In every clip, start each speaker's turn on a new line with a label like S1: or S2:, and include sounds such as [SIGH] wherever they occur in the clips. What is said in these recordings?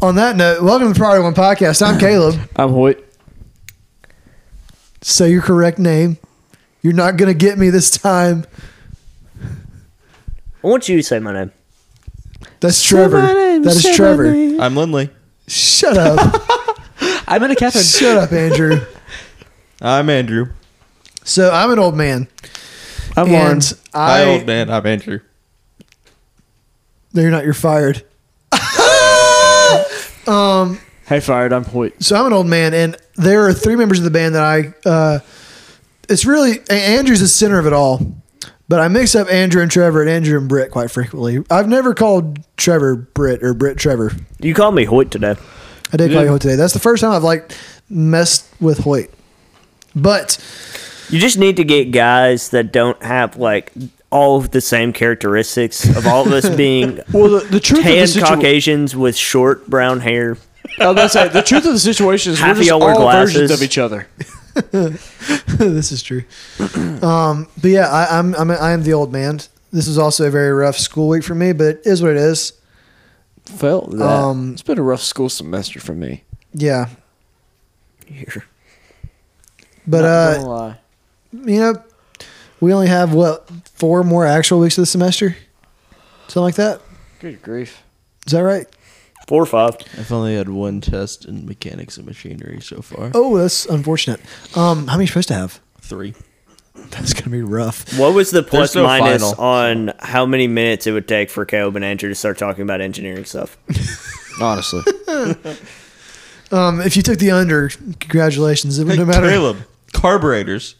S1: On that note, welcome to the Priority One Podcast. I'm Caleb. [LAUGHS]
S2: I'm Hoyt.
S1: Say your correct name. You're not gonna get me this time.
S3: I want you to say my name.
S1: That's Trevor. That is Trevor.
S4: I'm Lindley.
S1: Shut up. [LAUGHS]
S2: I'm in a Catherine.
S1: Shut up, Andrew.
S4: I'm Andrew.
S1: So I'm an old man.
S2: I'm
S1: and
S2: Lauren.
S4: Hi,
S1: I
S4: old man. I'm Andrew.
S1: No, you're not, you're fired. Um
S2: Hey, fired. I'm Hoyt.
S1: so I'm an old man, and there are three members of the band that I. Uh, it's really Andrew's the center of it all, but I mix up Andrew and Trevor and Andrew and Britt quite frequently. I've never called Trevor Britt or Britt Trevor.
S3: You called me Hoyt today.
S1: I did call
S2: Yeah.
S1: you Hoyt today. That's the first time I've like messed with Hoyt. But
S3: You just need to get guys that don't have like all of the same characteristics of all of us [LAUGHS] being
S2: Well, the, the truth of
S3: tan
S2: the situation.
S3: Caucasians with short brown hair.
S2: I was about to say, the truth of the situation is
S3: Half
S2: we're just
S3: y'all wear
S2: all versions of each other. [LAUGHS]
S1: this is true. Um, but yeah, I, I'm I'm I am the old man. This is also a very rough school week for me, but it is what it is.
S2: Felt that.
S1: Um,
S2: it's been a rough school semester for me.
S1: Yeah,
S3: Here.
S1: but
S2: Not
S1: uh,
S2: lie.
S1: you know, we only have what four more actual weeks of the semester, something like that.
S2: Good grief.
S1: Is that right?
S3: Four or five.
S4: I've only had one test in mechanics and machinery so far.
S1: Oh, that's unfortunate. Um, how many are you supposed to have?
S4: Three.
S1: That's gonna be rough.
S3: What was the plus
S4: no
S3: minus
S4: final.
S3: on how many minutes it would take for Caleb and Andrew to start talking about engineering stuff? [LAUGHS]
S2: Honestly. [LAUGHS]
S1: Um, if you took the under, congratulations. It
S4: Hey,
S1: no matter.
S4: Caleb, carburetors.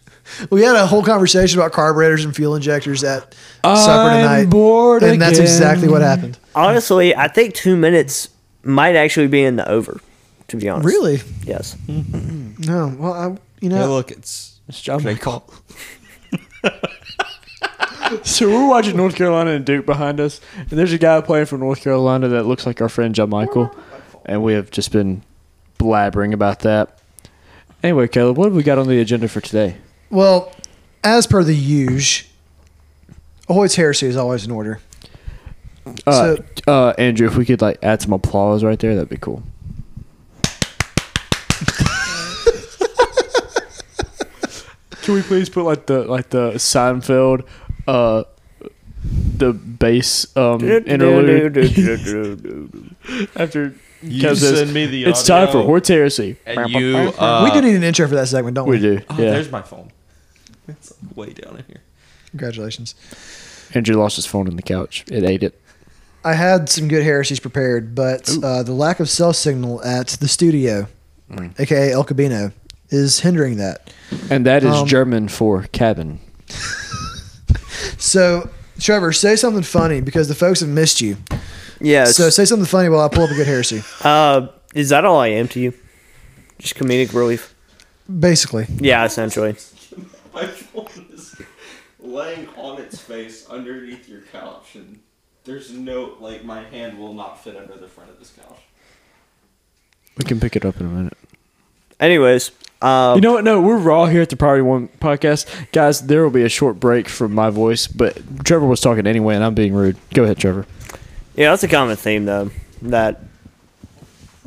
S1: We had a whole conversation about carburetors and fuel injectors at supper
S2: I'm
S1: tonight,
S2: bored
S1: and that's exactly what happened.
S3: Honestly, I think two minutes might actually be in the over. To be honest,
S1: Really?
S3: Yes. Mm-hmm.
S1: No. Well, I, you know,
S4: Hey, look, it's
S2: It's John
S4: J.
S2: Michael. [LAUGHS] So we're watching North Carolina and Duke behind us, and there's a guy playing for North Carolina that looks like our friend John Michael, and we have just been blabbering about that. Anyway, Caleb, what have we got on the agenda for today?
S1: Well, as per the usual, Ahoy's heresy is always in order.
S2: Uh,
S1: So-
S2: uh, Andrew, if we could like add some applause right there, that'd be cool. Can we please put like the like the Seinfeld, uh, the bass um interlude after?
S4: You
S2: Kev says,
S4: send me the
S2: It's time for
S4: audio,
S2: Hoyt's heresy.
S4: And you, uh,
S1: we do need an intro for that segment, don't we?
S2: We do.
S4: Oh,
S2: yeah.
S4: there's my phone. It's like way down in here.
S1: Congratulations.
S2: Andrew lost his phone in the couch. It ate it.
S1: I had some good heresies prepared, but uh, the lack of cell signal at the studio,
S2: Mm.
S1: aka El Cabino, is hindering that.
S2: And that is
S1: Um,
S2: German for cabin. [LAUGHS]
S1: So, Trevor, say something funny because the folks have missed you.
S3: Yeah.
S1: So, say something funny while I pull up a good heresy. [LAUGHS]
S3: uh, is that all I am to you? Just comedic relief.
S1: Basically,
S3: Yeah, essentially.
S4: My phone is laying on its face underneath your couch, and there's no like my hand will not fit under the front of this couch.
S2: We can pick it up in a minute.
S3: Anyways, um,
S2: You know what? No, we're raw here at the Priority One podcast, guys. There will be a short break from my voice, but Trevor was talking anyway, and I'm being rude. Go ahead, Trevor.
S3: yeah, that's a common theme though that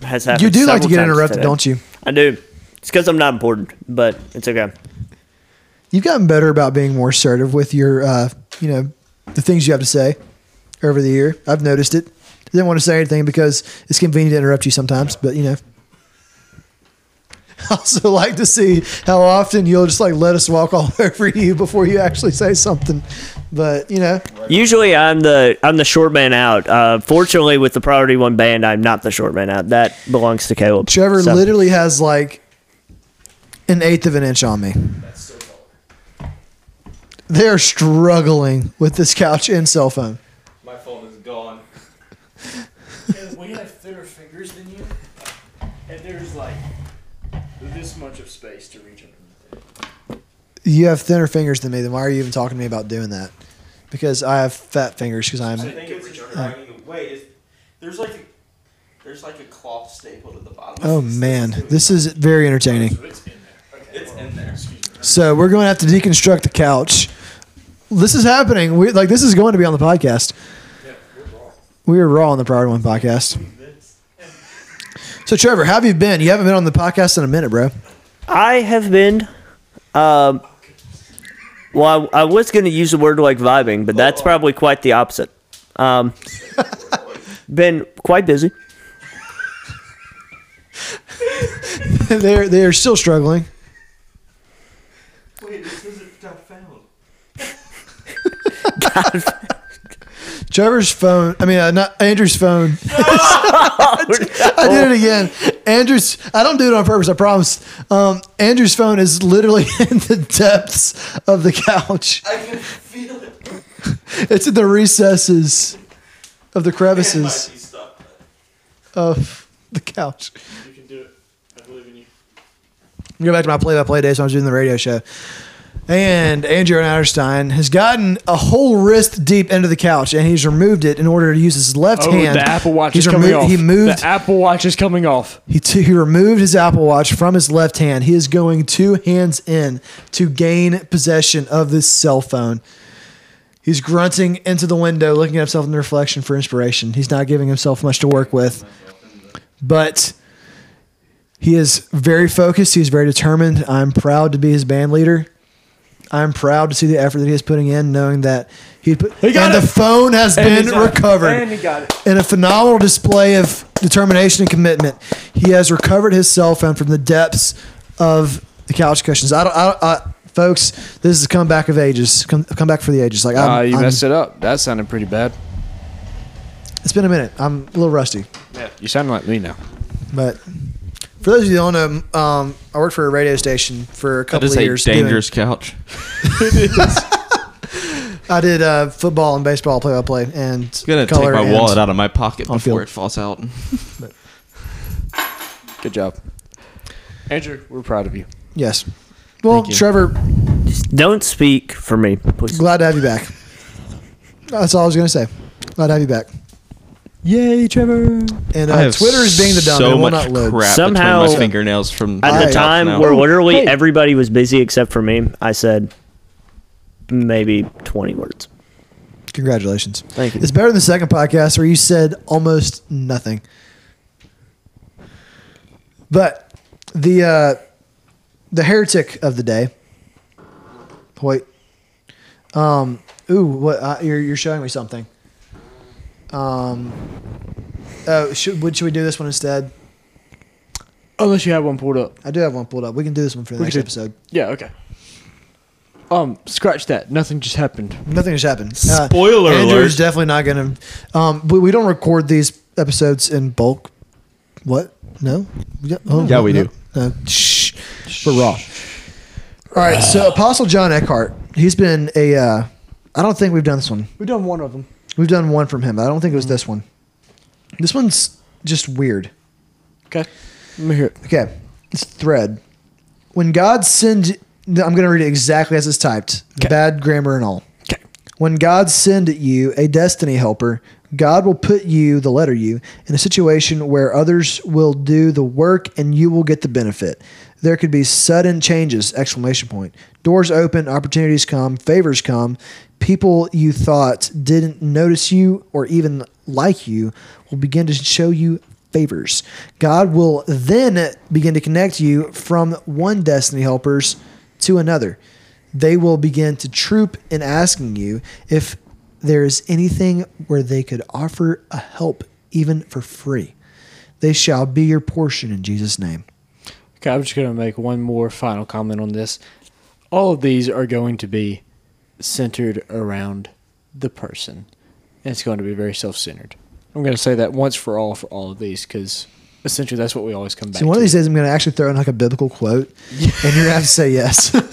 S3: has happened.
S1: you do like to get interrupted,
S3: today.
S1: don't you?
S3: I do. It's because I'm not important, but it's okay.
S1: You've gotten better about being more assertive with your, uh, you know, the things you have to say over the year. I've noticed it. I didn't want to say anything because it's convenient to interrupt you sometimes, but you know. [LAUGHS] I also like to see how often you'll just like let us walk all [LAUGHS] over you before you actually say something. But you know,
S3: Usually, I'm the I'm the short man out. Uh, fortunately, with the Priority One band, I'm not the short man out. That belongs to Caleb.
S1: Trevor
S3: So-
S1: literally has like an eighth of an inch on me. They're struggling with this couch and cell phone.
S4: My phone is gone. [LAUGHS]
S2: we have thinner fingers than you, and there's like this much of space to reach underneath.
S1: You have thinner fingers than me. Then why are you even talking to me about doing that? Because I have fat fingers. Because I'm.
S4: I think it's just dragging away. Is, there's like a there's like a cloth stapled at the bottom.
S1: Oh man, this is very entertaining.
S4: It's in there.
S1: So we're going to have to deconstruct the couch. This is happening. We like this is going to be on the podcast. We are raw on the Priority One podcast. So Trevor, how have you been? You haven't been on the podcast in a minute, bro.
S3: I have been. Um, well, I, I was going to use the word like vibing, but that's probably quite the opposite. Um, [LAUGHS] been quite busy. [LAUGHS]
S1: they're they are still struggling.
S4: Wait, this isn't got found. [LAUGHS]
S1: Trevor's phone. I mean, uh, not Andrew's phone. [LAUGHS] I did it again. Andrew's. I don't do it on purpose. I promise. Um, Andrew's phone is literally [LAUGHS] in the depths of the couch.
S4: I can feel it.
S1: It's in the recesses of the crevices of the couch.
S2: You can do it. I believe in you.
S1: Go back to my play-by-play days when I was doing the radio show. And Andrew Natterstein has gotten a whole wrist deep into the couch, and he's removed it in order to use his left
S2: Oh,
S1: hand.
S2: the Apple Watch
S1: he's
S2: is coming
S1: removed,
S2: off.
S1: He moved.
S2: The Apple Watch is coming off.
S1: He, t- he removed his Apple Watch from his left hand. He is going two hands in to gain possession of this cell phone. He's grunting into the window, looking at himself in the reflection for inspiration. He's not giving himself much to work with, but he is very focused. He's very determined. I'm proud to be his band leader. I'm proud to see the effort that he is putting in, knowing that he put.
S2: He got
S1: and
S2: it.
S1: the phone has
S2: And
S1: been
S2: he's it.
S1: recovered
S2: And he got it.
S1: in a phenomenal display of determination and commitment, he has recovered his cell phone from the depths of the couch cushions. I don't, I, don't- I, folks, this is a comeback of ages. Come, comeback for the ages. Like I'm,
S2: Ah, you
S1: I'm-
S2: messed it up. That sounded pretty bad.
S1: it's been a minute. I'm a little rusty,
S2: Yeah, you sound like me now.
S1: but for those of you who don't know, um, I worked for a radio station for a couple
S5: is
S1: of
S5: a
S1: years. doing-
S5: dangerous couch. [LAUGHS]
S1: I did uh, football and baseball play by play and
S5: I'm gonna take my wallet out of my pocket before
S1: field.
S5: it falls out. [LAUGHS]
S2: Good job. Andrew, we're proud of you.
S1: Yes. Well,
S2: Thank you.
S1: Trevor,
S3: Don't speak for me, please.
S1: glad to have you back. That's all I was going to say. Glad to have you back.
S2: Yay, Trevor.
S1: And
S5: I
S1: uh,
S5: have
S1: Twitter is being the dumb.
S5: so
S1: it will
S5: much
S1: not load.
S5: crap
S3: Somehow-
S5: my fingernails from
S3: At the
S5: couch
S3: time
S5: now.
S3: where literally
S2: Hey.
S3: everybody was busy except for me, I said maybe 20 words.
S1: Congratulations.
S3: Thank you.
S1: It's better than the second podcast where you said almost nothing. But the uh, the heretic of the day. Wait. Um. Ooh. What? Uh, you're you're showing me something. Um. Oh, should would should we do this one instead?
S2: Unless you have one pulled up.
S1: I do have one pulled up. We can do this one for the
S2: We
S1: next
S2: can do-
S1: episode.
S2: Yeah, okay. Um, scratch that. Nothing just happened.
S1: Nothing has happened. Uh,
S5: Spoiler
S1: Andrew's
S5: alert.
S1: definitely not going to. Um, we, we don't record these episodes in bulk. What? No. Yeah, oh,
S5: Yeah, we
S1: no,
S5: do.
S1: No. Shh. We're raw. All right. So Apostle John Eckhardt. He's been a. Uh, I don't think we've done this one.
S2: We've done one of them.
S1: We've done one from him. I don't think it was this one. This one's just weird.
S2: Okay. Let me hear it.
S1: Okay. It's thread. When God send, I'm going to read it exactly as it's typed.
S2: Okay.
S1: Bad grammar and all.
S2: Okay.
S1: When God send you a destiny helper, God will put you, the letter U, in a situation where others will do the work and you will get the benefit. There could be sudden changes, exclamation point. Doors open, opportunities come, favors come. People you thought didn't notice you or even like you will begin to show you favors. God will then begin to connect you from one destiny helpers to another they will begin to troop in asking you if there is anything where they could offer a help even for free. They shall be your portion in Jesus' name.
S2: Okay, I'm just going to make one more final comment on this. All of these are going to be centered around the person. And it's going to be very self centered. I'm going to say that once for all for all of these because essentially that's what we always come back to.
S1: So one
S2: to.
S1: of these days I'm going to actually throw in like a biblical quote, and you're going to have to say yes. [LAUGHS]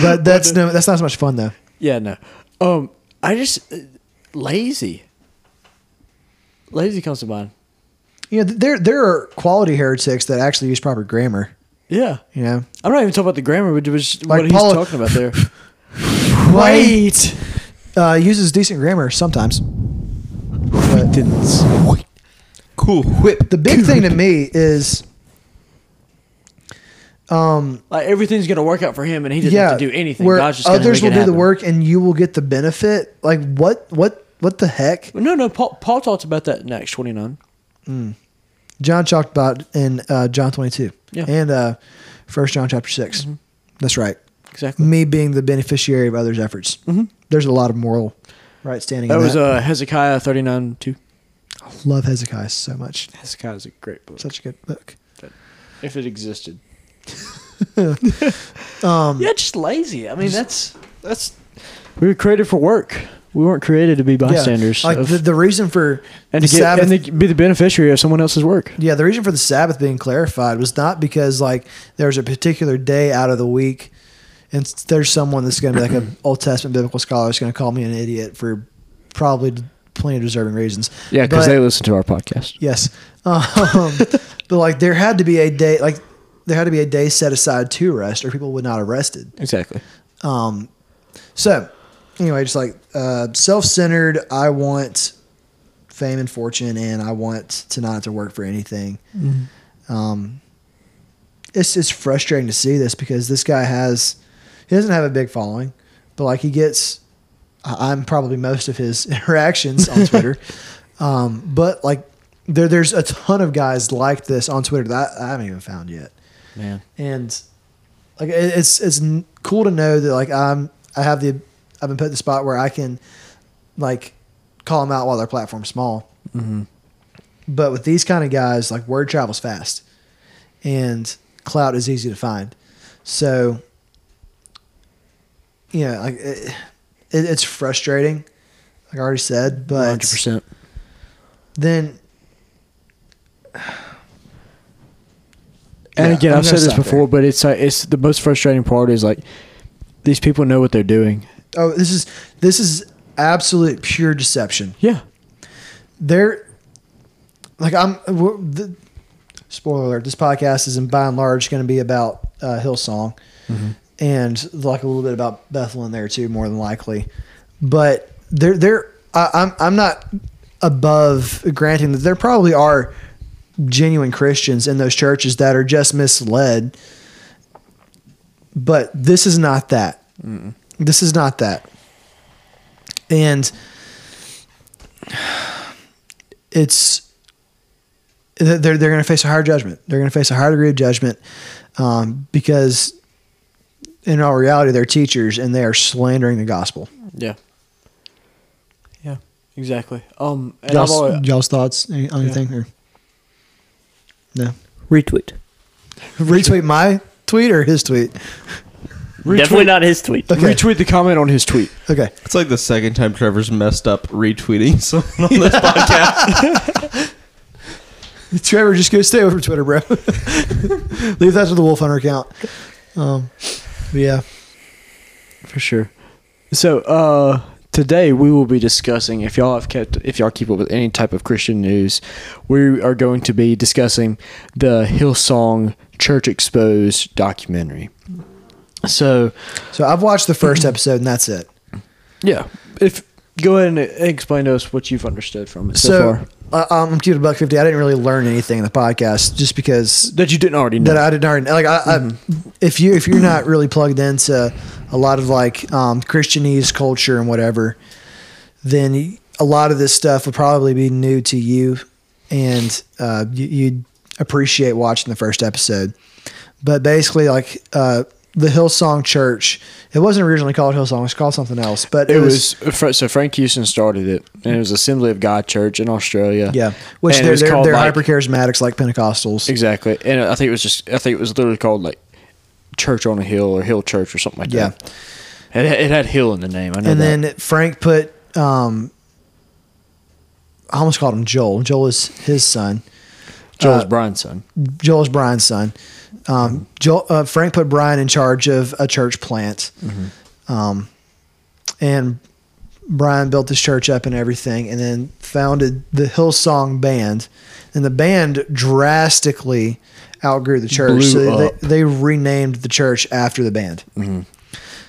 S1: but that's no, that's not as much fun though.
S2: Yeah, no. Um, I just uh, lazy. Lazy comes to mind.
S1: You know, there there are quality heretics that actually use proper grammar.
S2: Yeah,
S1: You know,
S2: I'm not even talking about the grammar, but it was
S1: Like
S2: what he's talking about there. [LAUGHS]
S1: wait, uh, uses decent grammar sometimes. But
S5: Cool whip.
S1: the big thing to me is um,
S2: like everything's gonna work out for him, and he doesn't
S1: yeah,
S2: have to do anything.
S1: Where
S2: God's just gonna
S1: others
S2: make
S1: will
S2: it
S1: do the
S2: happen.
S1: work and you will get the benefit. Like what? What? What the heck?
S2: No, no. Paul, Paul talks about that in Acts 29.
S1: John talked about in uh, John 22
S2: Yeah.
S1: and uh, First John chapter 6 That's right.
S2: Exactly.
S1: Me being the beneficiary of others' efforts.
S2: Mhm.
S1: There's a lot of moral right standing.
S2: That
S1: in
S2: was
S1: that.
S2: uh, Hezekiah 39 2.
S1: love Hezekiah so much.
S2: Hezekiah is a great book.
S1: Such a good book.
S2: if it existed. [LAUGHS]
S1: Um,
S2: Yeah, just lazy. I mean, that's that's we were created for work. We weren't created to be bystanders.
S1: Yeah, Like
S2: of-
S1: the, the reason for
S2: and to get,
S1: Sabbath.
S2: and to be the beneficiary of someone else's work.
S1: yeah, the reason for the Sabbath being clarified was not because like there's a particular day out of the week, and there's someone that's going to be like an [CLEARS THROAT] Old Testament biblical scholar is going to call me an idiot for probably plenty of deserving reasons.
S2: Yeah, because they listen to our podcast.
S1: Yes. Um, [LAUGHS] but like there had to be a day like there had to be a day set aside to rest or people would not have rested.
S2: Exactly.
S1: Um, so anyway, just like uh, self-centered, I want fame and fortune, and I want to not have to work for anything. Um, it's it's frustrating to see this because this guy has he doesn't have a big following, but like he gets, I'm probably most of his [LAUGHS] interactions on Twitter. [LAUGHS] um, but like there there's a ton of guys like this on Twitter that I, I haven't even found yet
S2: Man.
S1: and like it- it's it's cool to know that like I'm I have the I've been put in the spot where I can like call them out while their platform's small. But with these kind of guys, like word travels fast, and clout is easy to find. So, yeah, like it, it, it's frustrating, like I already said. But
S2: 100%.
S1: then
S2: And
S1: Yeah,
S2: again,
S1: I'm
S2: I've said this before,
S1: there.
S2: but it's like it's the most frustrating part is like these people know what they're doing.
S1: oh, this is this is absolute pure deception.
S2: Yeah.
S1: they're like I'm. The, spoiler alert: This podcast is, in by and large, going to be about uh, Hillsong, and like a little bit about Bethel in there too, more than likely. But they're they're. I, I'm I'm not above granting that there probably are genuine Christians in those churches that are just misled. But this is not that. This is not that. And it's they're they're going to face a higher judgment. They're going to face a higher degree of judgment um, because, in all reality, they're teachers and they are slandering the gospel.
S2: Yeah. Yeah. Exactly. Um and I've
S1: Y'all's,
S2: always,
S1: y'all's thoughts any- on anything? Or? No.
S3: Retweet.
S1: Retweet my tweet or his tweet.
S3: Definitely not his tweet.
S1: Okay.
S2: retweet the comment on his tweet.
S1: Okay.
S5: It's like the second time Trevor's messed up retweeting [LAUGHS] someone on this [LAUGHS] podcast. [LAUGHS]
S1: Trevor, just go stay over Twitter, bro. Leave that to the Wolf Hunter account. Um, but yeah.
S2: For sure. So uh today we will be discussing if y'all have kept if y'all keep up with any type of Christian news, we are going to be discussing the Hillsong Church Exposed documentary. So
S1: So I've watched the first episode and that's it.
S2: yeah, if go ahead and explain to us what you've understood from it so,
S1: So,
S2: far
S1: uh, I'm a buck fifty. I didn't really learn anything in the podcast just because
S2: that you didn't already know.
S1: that I didn't already like. I, I, if you if you're not really plugged into a lot of like um, Christianese culture and whatever, then a lot of this stuff would probably be new to you, and uh, you, you'd appreciate watching the first episode. But basically, like uh, the Hillsong Church, it wasn't originally called Hillsong; it was called something else. But
S2: it was Fra- so Frank Houston started it, and it was Assembly of God Church in Australia.
S1: yeah, which
S2: And
S1: they're
S2: was
S1: they're, they're
S2: like-
S1: hyper charismatics like Pentecostals.
S2: Exactly, and I think it was just I think it was literally called like Church on a Hill or Hill Church or something like
S1: Yeah.
S2: that. It, it had Hill in the name. I know
S1: and
S2: that.
S1: then Frank put um I almost called him Joel. Joel is his son.
S2: Joel's
S1: uh,
S2: Brian's son.
S1: Joel is Brian's son. Um, Joel, uh, Frank put Brian in charge of a church plant, um, and Brian built this church up and everything, and then founded the Hillsong Band, and the band drastically outgrew the church.
S2: Blew
S1: so
S2: up.
S1: they, they renamed the church after the band.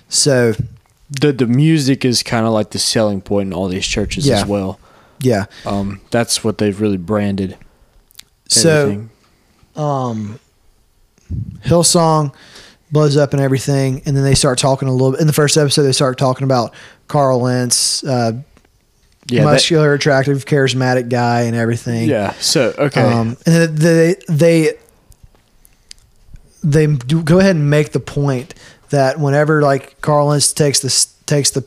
S1: So
S2: The the music is kind of like the selling point in all these churches
S1: Yeah.
S2: as well.
S1: yeah,
S2: Um, that's what they've really branded.
S1: So. um, Hillsong blows up and everything, and then they start talking a little bit. In the first episode, they start talking about Carl Lentz, uh,
S2: Yeah, that-
S1: muscular, attractive, charismatic guy, and everything.
S2: Yeah. So okay.
S1: Um, and they they they do go ahead and make the point that whenever like Carl Carlin's takes the takes the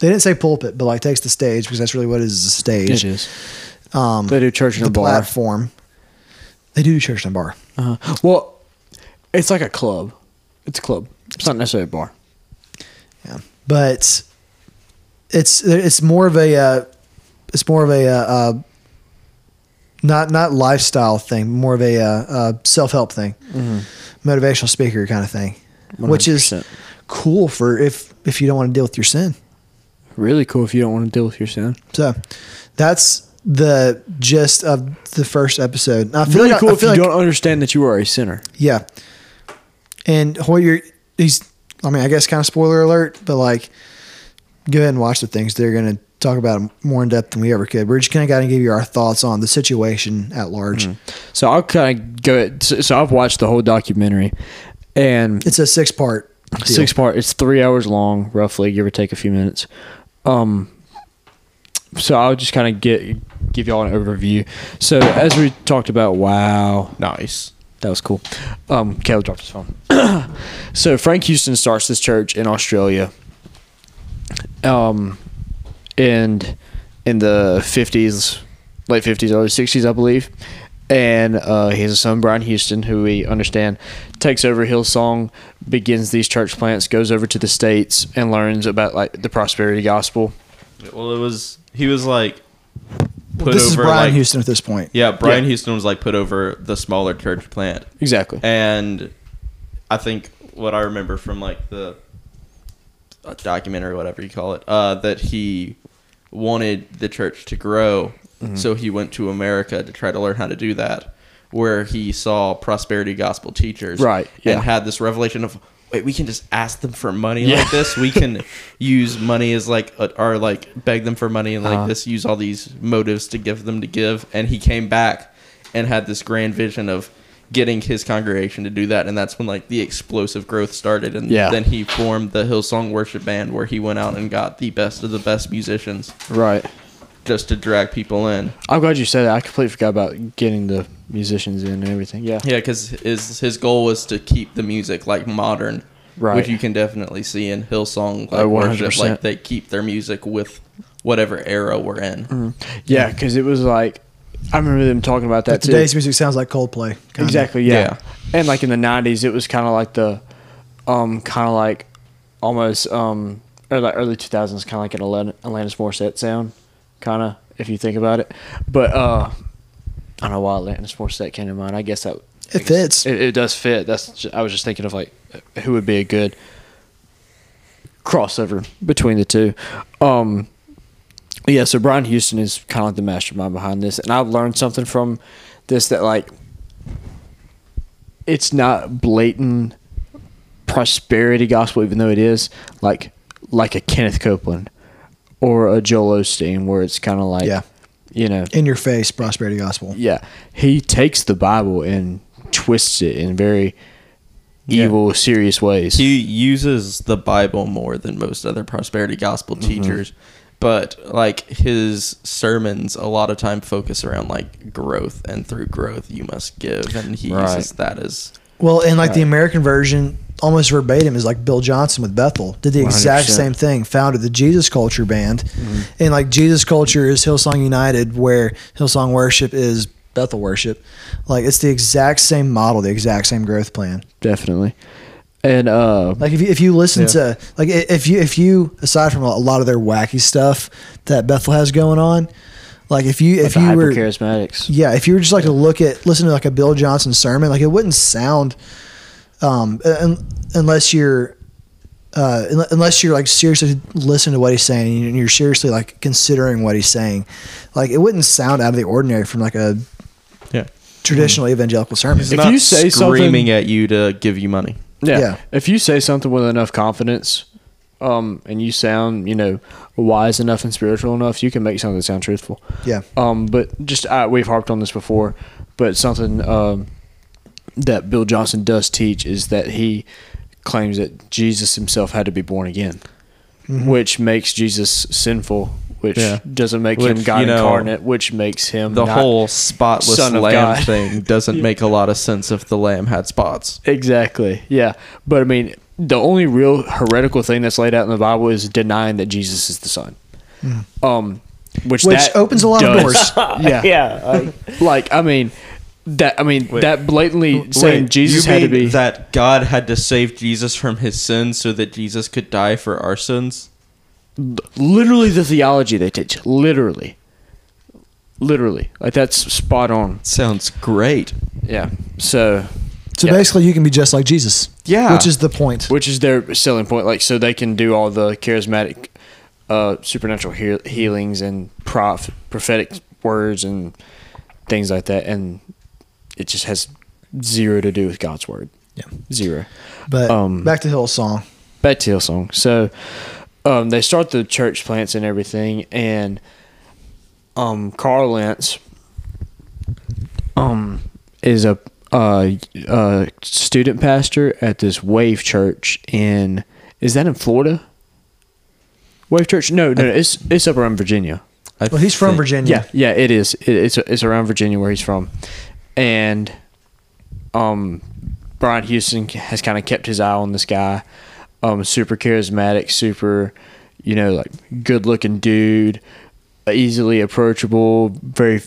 S1: they didn't say pulpit, but like takes the stage because that's really what it is, is a stage.
S2: it is.
S1: Um,
S2: They do church in
S1: the
S2: a bar.
S1: platform. They do church and bar.
S2: Uh, well, it's like a club. It's a club. It's not necessarily a bar.
S1: Yeah, but it's it's more of a uh, it's more of a uh, uh, not not lifestyle thing, more of a uh, uh, self help thing, motivational speaker kind of thing, which is cool for if if you don't want to deal with your sin.
S2: Really cool if you don't want to deal with your sin.
S1: So that's the gist of the first episode. I feel
S2: Really
S1: like
S2: cool
S1: I, I
S2: if you
S1: like,
S2: don't understand that you are a sinner.
S1: Yeah. And Hoyer, he's, I mean, I guess kind of spoiler alert, but like, go ahead and watch the things. They're going to talk about them more in depth than we ever could. We're just kind of going to give you our thoughts on the situation at large.
S2: So I'll kind of go. So, so I've watched the whole documentary, and
S1: It's a six part.
S2: six part. It's three hours long, roughly, give or take a few minutes. Um, so I'll just kind of get give y'all an overview. So as we talked about, wow,
S5: Nice.
S2: that was cool. Um, Caleb dropped his phone. [CLEARS THROAT] so Frank Houston starts this church in Australia. Um, and in the fifties, late fifties, early sixties, I believe. And uh, he has a son, Brian Houston, who we understand takes over Hillsong, begins these church plants, goes over to the states, and learns about like the prosperity gospel.
S5: Well, it was he was like put
S1: this is Brian
S5: like
S1: Houston at this point.
S5: yeah Brian
S2: Yeah.
S5: Houston was like put over the smaller church plant,
S2: Exactly.
S5: and I think what I remember from like the documentary, whatever you call it, uh, that he wanted the church to grow,
S2: Mm-hmm.
S5: so he went to America to try to learn how to do that. Where he saw prosperity gospel teachers,
S2: Right, yeah.
S5: and had this revelation of, wait, we can just ask them for money
S2: Yeah.
S5: like this. We can [LAUGHS] use money as like, or like beg them for money and like
S2: Uh-huh.
S5: this. Use all these motives to give them to give. And he came back and had this grand vision of getting his congregation to do that and that's when like the explosive growth started and
S2: Yeah.
S5: then he formed the hillsong worship band where he went out and got the best of the best musicians
S2: Right.
S5: just to drag people in
S2: I'm glad you said that. I completely forgot about getting the musicians in and everything. Yeah.
S5: yeah because his his goal was to keep the music like modern
S2: Right.
S5: which you can definitely see in hillsong like
S2: Oh,
S5: worship
S2: 100%.
S5: like they keep their music with whatever era we're in
S2: Yeah, because it was like I remember them talking about that
S1: But
S2: too.
S1: today's music sounds like Coldplay. kinda.
S2: Exactly. Yeah.
S5: Yeah.
S2: And like in the '90s, it was kind of like the, um, kind of like almost um, or like early 2000s, kind of like an Alan- Alanis Morissette sound, kind of if you think about it. But uh, I don't know why Alanis Morissette came to mind. I guess that
S1: It
S2: guess
S1: fits.
S2: It, it does fit. That's ju- I was just thinking of like who would be a good crossover between the two. Um, yeah, so Brian Houston is kind of like the mastermind behind this, and I've learned something from this that like it's not blatant prosperity gospel, even though it is like like a Kenneth Copeland or a Joel Osteen, where it's kind of like
S1: Yeah.
S2: You know,
S1: In your face, prosperity gospel.
S2: yeah, he takes the Bible and twists it in very
S5: Yeah.
S2: evil, serious ways.
S5: he uses the bible more than most other prosperity gospel mm-hmm. teachers but like his sermons a lot of time focus around like growth and through growth you must give and he
S2: Right.
S5: uses that as
S1: Well, and like the American version, almost verbatim, is like Bill Johnson with Bethel did the exact
S2: 100%.
S1: same thing. Founded the Jesus Culture band,
S2: Mm-hmm.
S1: and like Jesus Culture is Hillsong United, where Hillsong Worship is Bethel Worship. Like it's the exact same model, the exact same growth plan.
S2: definitely. And uh,
S1: Like if you, if you listen
S5: Yeah.
S1: to like if you if you aside from a lot of their wacky stuff that Bethel has going on, like if you if you were
S2: charismatics,
S1: yeah, if you were just like to look at listen to like a Bill Johnson sermon, like it wouldn't sound um unless you're uh unless you're like seriously listening to what he's saying and you're seriously like considering what he's saying. Like it wouldn't sound out of the ordinary from like a
S5: yeah
S1: traditional evangelical sermon.
S2: If you say
S5: screaming
S2: something-
S5: at you to give you money
S2: Yeah.
S1: Yeah.
S2: If you say something with enough confidence, um, and you sound, you know, wise enough and spiritual enough, you can make something sound truthful.
S1: Yeah.
S2: Um, but just uh, we've harped on this before, but something um, that Bill Johnson does teach is that he claims that Jesus himself had to be born again, which makes Jesus sinful, which
S5: Yeah.
S2: doesn't make him God
S5: you know,
S2: incarnate, which makes him
S5: The
S2: not-
S5: whole spotless
S2: Son of
S5: lamb
S2: God. [LAUGHS]
S5: thing doesn't make a lot of sense if the lamb had spots.
S2: Exactly. Yeah. But I mean, the only real heretical thing that's laid out in the Bible is denying that Jesus is the Son. Um, which
S1: Which
S2: that
S1: opens a lot of doors. [LAUGHS]
S2: yeah.
S3: yeah. I-
S2: Like I mean, that I mean
S5: Wait.
S2: that blatantly saying Jesus
S5: you
S2: had to be
S5: that God had to save Jesus from his sins so that Jesus could die for our sins.
S2: literally the theology they teach. Literally. Literally. Like that's spot on.
S5: Sounds great.
S2: Yeah. So
S1: So
S2: Yeah.
S1: basically, you can be just like Jesus.
S5: Yeah.
S1: Which is the point.
S2: which is their selling point like so they can do all the charismatic uh supernatural heal- healings and prof- prophetic words and things like that and it just has zero to do with god's word
S1: Yeah.
S2: zero
S1: But
S2: Um,
S1: back to Hillsong.
S2: back to Hillsong. So um, they start the church plants and everything, and um, Carl Lentz um, is a uh, uh, student pastor at this Wave Church in is that in Florida? Wave Church? No, no, no it's it's up around Virginia.
S5: I
S1: Well, he's from Virginia.
S2: Yeah, yeah, it is. It, it's it's around Virginia where he's from, and um, Brian Houston has kind of kept his eye on this guy. Um, super charismatic, super, you know, like good looking dude, easily approachable, very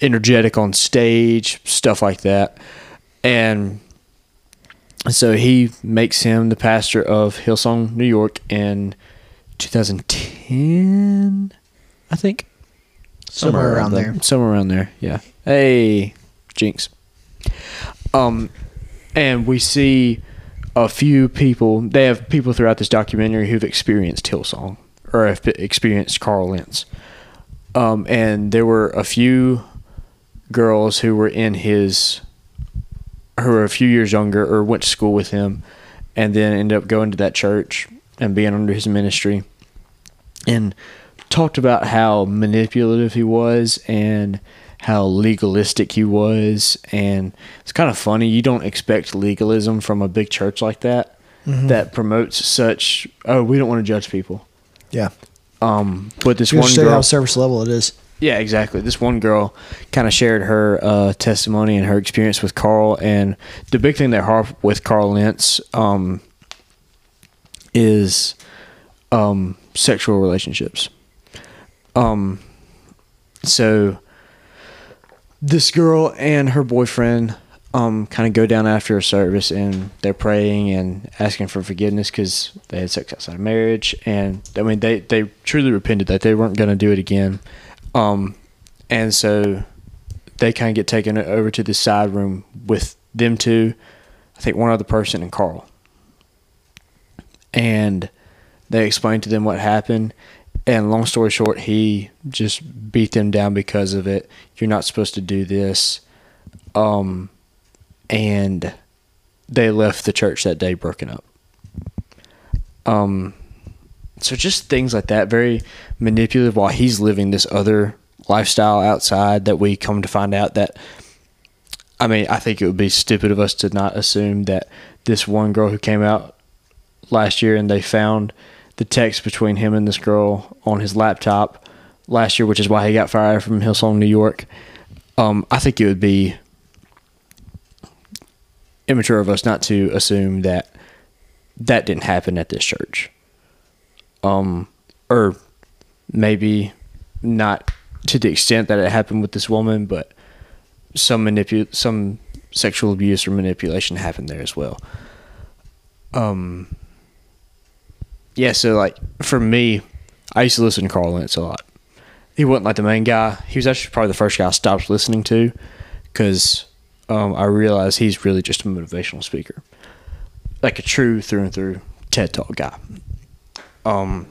S2: energetic on stage, stuff like that, and so he makes him the pastor of Hillsong, New York, in 2010, I think
S1: Somewhere around there.
S2: somewhere around there. Yeah. Hey, Jinx. Um, and we see a few people. They have people throughout this documentary who've experienced Hillsong or have experienced Carl Lentz. Um, and there were a few girls who were in his, who were a few years younger or went to school with him, and then ended up going to that church and being under his ministry and talked about how manipulative he was and how legalistic he was and it's kind of funny you don't expect legalism from a big church like that
S1: Mm-hmm.
S2: that promotes such oh we don't want to judge people
S1: Yeah.
S2: um but this
S1: You
S2: one girl
S1: how service level it is.
S2: yeah, exactly. This one girl kind of shared her uh, testimony and her experience with Carl, and the big thing that harp with Carl Lentz um, is um, sexual relationships. Um, so this girl and her boyfriend um, kind of go down after a service and they're praying and asking for forgiveness because they had sex outside of marriage and I mean they they truly repented that they weren't going to do it again, um, and so they kind of get taken over to the side room with them two, I think one other person and Carl, and they explained to them what happened. And long story short, he just beat them down because of it. You're not supposed to do this. Um, and they left the church that day broken up. Um, so just things like that, very manipulative while he's living this other lifestyle outside that we come to find out that I mean, I think it would be stupid of us to not assume that this one girl who came out last year and they found the text between him and this girl on his laptop last year, which is why he got fired from Hillsong, New York. Um, I think it would be immature of us not to assume that that didn't happen at this church. Um, or maybe not to the extent that it happened with this woman, but some manipu- some sexual abuse or manipulation happened there as well. Um, yeah, so like for me, I used to listen to Carl Lentz a lot. He wasn't like the main guy. He was actually probably the first guy I stopped listening to because um, I realized he's really just a motivational speaker, like a true through and through TED Talk guy. Um,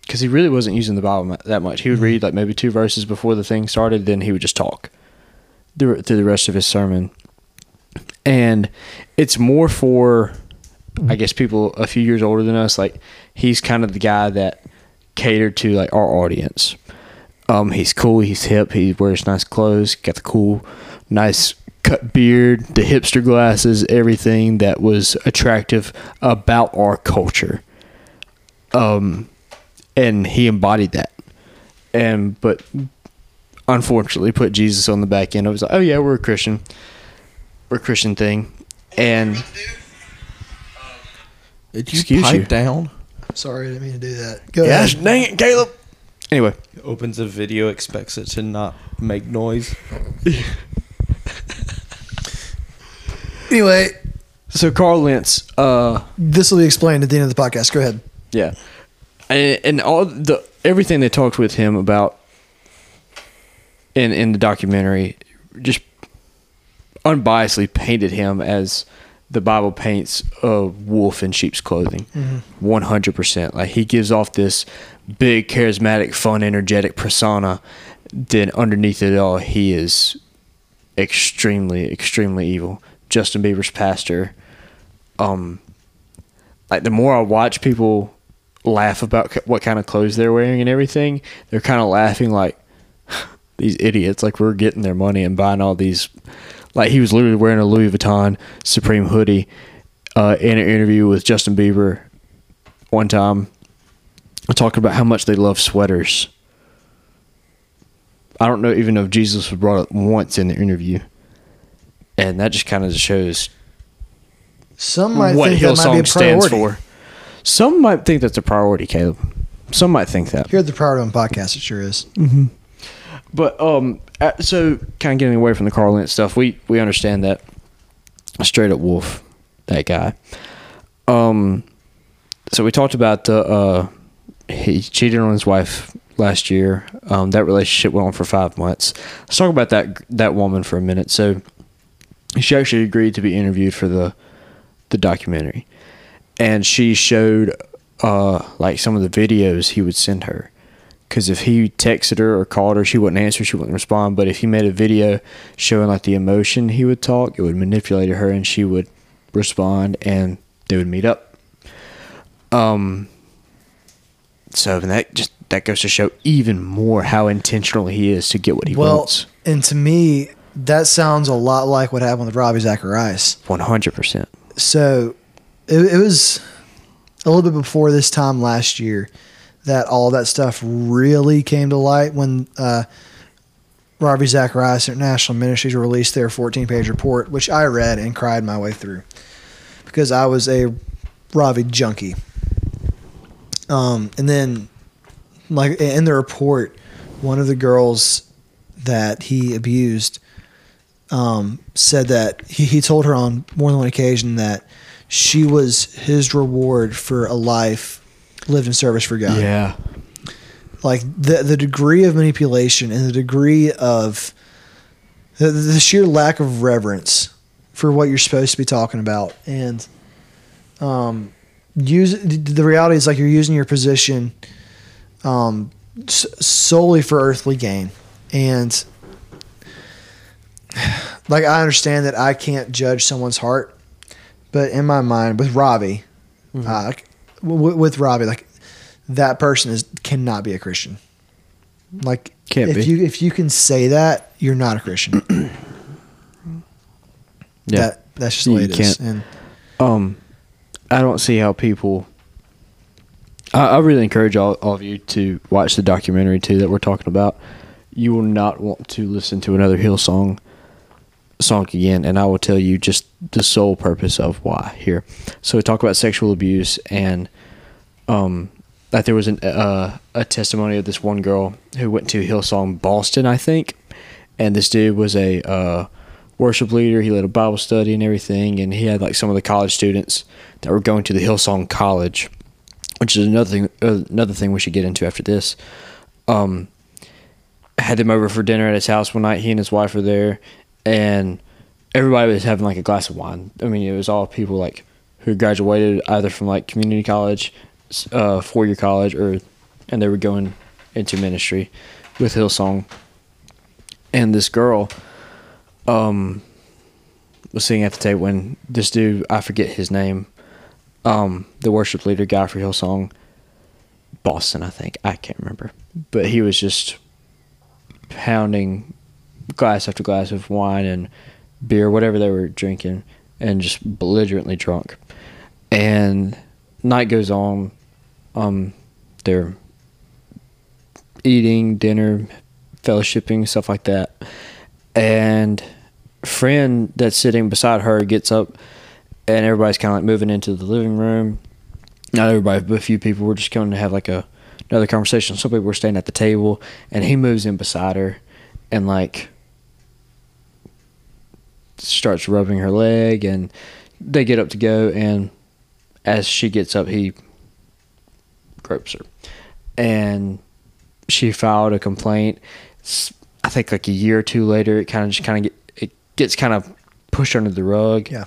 S2: because he really wasn't using the Bible that much. He would read like maybe two verses before the thing started, then he would just talk through, through the rest of his sermon. And it's more for, I guess, people a few years older than us. Like he's kind of the guy that catered to like our audience. Um, he's cool. He's hip. He wears nice clothes. Got the cool, nice cut beard, the hipster glasses, everything that was attractive about our culture. Um, and he embodied that. and but unfortunately put Jesus on the back end. It was like, oh yeah, we're a Christian, we're a Christian thing, and
S5: Did you
S2: Excuse
S5: pipe
S2: you.
S5: down?
S1: Sorry, I didn't mean to do that. Go
S2: gosh
S1: ahead.
S2: dang it, Caleb. Anyway,
S5: Opens a video, expects it to not make noise. [LAUGHS]
S1: Anyway,
S2: so Carl Lentz, uh,
S1: this will be explained at the end of the podcast. Go ahead.
S2: Yeah, and, and all the everything they talked with him about in in the documentary just unbiasedly painted him as the Bible paints a wolf in sheep's clothing, one hundred percent. Like he gives off this big, charismatic, fun, energetic persona. Then underneath it all, he is extremely, extremely evil. Justin Bieber's pastor. Um, like the more I watch people laugh about what kind of clothes they're wearing and everything, they're kind of laughing like [SIGHS] these idiots. Like we're getting their money and buying all these. Like he was literally wearing a Louis Vuitton Supreme hoodie uh, in an interview with Justin Bieber one time, talking about how much they love sweaters. I don't know even know if Jesus was brought up once in the interview, and that just kind of shows
S1: Some might
S2: what
S1: think that might be a
S2: Hillsong stands
S1: priority.
S2: for. Some might think that's a priority, Caleb. Some might think that.
S1: Here at the Priority One podcast, it sure is.
S2: But um, uh, so kind of getting away from the Carl Lentz stuff, we we understand that straight up wolf, that guy. Um, so we talked about the uh, he cheated on his wife last year. Um, that relationship went on for five months. Let's talk about that that woman for a minute. So she actually agreed to be interviewed for the the documentary, and she showed uh like some of the videos he would send her. Because if he texted her or called her, she wouldn't answer, she wouldn't respond. But if he made a video showing like the emotion he would talk, it would manipulate her and she would respond and they would meet up. Um, so and that just that goes to show even more how intentional he is to get what he
S1: Well,
S2: wants.
S1: and to me, that sounds a lot like what happened with Ravi Zacharias.
S2: One hundred percent.
S1: So it, it was a little bit before this time last year that all that stuff really came to light when uh, Ravi Zacharias International Ministries released their 14 page report, which I read and cried my way through because I was a Ravi junkie. Um, and then, like in the report, one of the girls that he abused um, said that he, he told her on more than one occasion that she was his reward for a life lived in service for God.
S2: Yeah.
S1: Like the the degree of manipulation and the degree of the, the sheer lack of reverence for what you're supposed to be talking about and um use the reality is like you're using your position um solely for earthly gain and [SIGHS] like I understand that I can't judge someone's heart, but in my mind, with Ravi, uh, w- with Ravi, like that person is cannot be a Christian. Like
S2: Can't
S1: if
S2: be.
S1: you if you can say that, you're not a Christian. [CLEARS THROAT]
S2: Yeah.
S1: That that's just the way it is. And
S2: um, I don't see how people. I, I really encourage all, all of you to watch the documentary too that we're talking about. You will not want to listen to another Hillsong song again, and I will tell you just the sole purpose of why here. So we talk about sexual abuse and um that there was an uh, a testimony of this one girl who went to Hillsong Boston, I think, and this dude was a uh, worship leader. He led a Bible study and everything, and he had like some of the college students that were going to the Hillsong College, which is another thing. Uh, another thing we should get into after this. Um, had them over for dinner at his house one night. He and his wife were there, and everybody was having like a glass of wine. I mean, it was all people like who graduated either from like community college, uh, four year college, or and they were going into ministry with Hillsong. And this girl, um, was sitting at the table when this dude, I forget his name, um, the worship leader guy for Hillsong, Boston, I think. I can't remember. But he was just pounding glass after glass of wine and beer, whatever they were drinking, and just belligerently drunk. And night goes on. Um, they're eating dinner, fellowshipping, stuff like that. And friend that's sitting beside her gets up, and everybody's kind of like moving into the living room. Not everybody, but a few people were just coming to have like a another conversation. Some people were staying at the table, and he moves in beside her, and like starts rubbing her leg, and they get up to go, and as she gets up, he gropes her, and she filed a complaint. I think like a year or two later, it kind of just kind of get it gets kind of pushed under the rug.
S1: Yeah.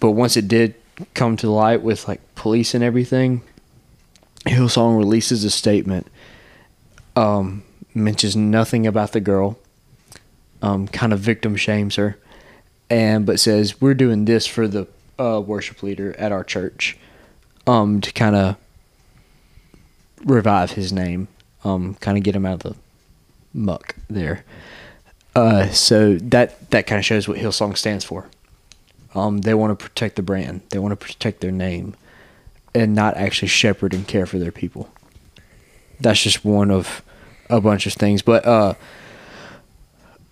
S2: But once it did come to light with like police and everything, Hillsong releases a statement, um, mentions nothing about the girl, um, kind of victim shames her, and but says we're doing this for the uh, worship leader at our church, um, to kind of revive his name, um, kind of get him out of the muck there. Uh, so that that kind of shows what Hillsong stands for. Um, they want to protect the brand. They want to protect their name, and not actually shepherd and care for their people. That's just one of a bunch of things. But uh,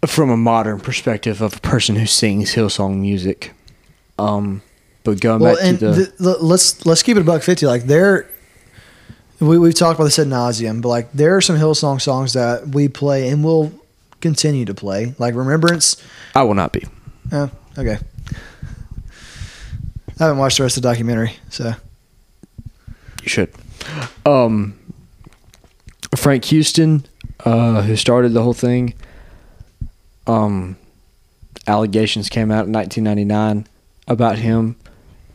S2: from a modern perspective of a person who sings Hillsong music, um, but going
S1: Well,
S2: back
S1: and
S2: to the,
S1: the, the- let's let's keep it a buck fifty. Like there, we we've talked about this ad nauseum, but like there are some Hillsong songs that we play and will continue to play. Like Remembrance.
S2: I will not be.
S1: Oh, okay. I haven't watched the rest of the documentary, so
S2: You should. Um, Frank Houston, uh, who started the whole thing, um, allegations came out in 1999 about him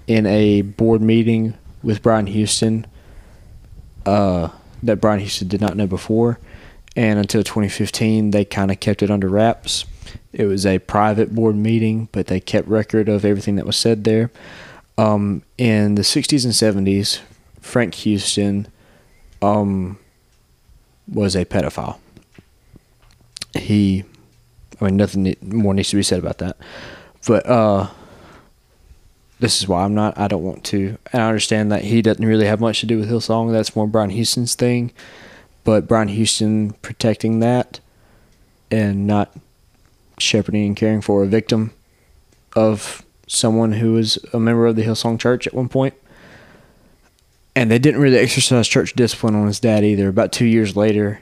S2: in a board meeting with Brian Houston uh, that Brian Houston did not know before. And until 2015, they kind of kept it under wraps. It was a private board meeting, but they kept record of everything that was said there. Um, in the 60s and 70s, Frank Houston um, was a pedophile. He, I mean, nothing more needs to be said about that. But uh, this is why I'm not. I don't want to. And I understand that he doesn't really have much to do with Hillsong. That's more Brian Houston's thing. But Brian Houston protecting that and not shepherding and caring for a victim of someone who was a member of the Hillsong Church at one point. And they didn't really exercise church discipline on his dad either. About two years later,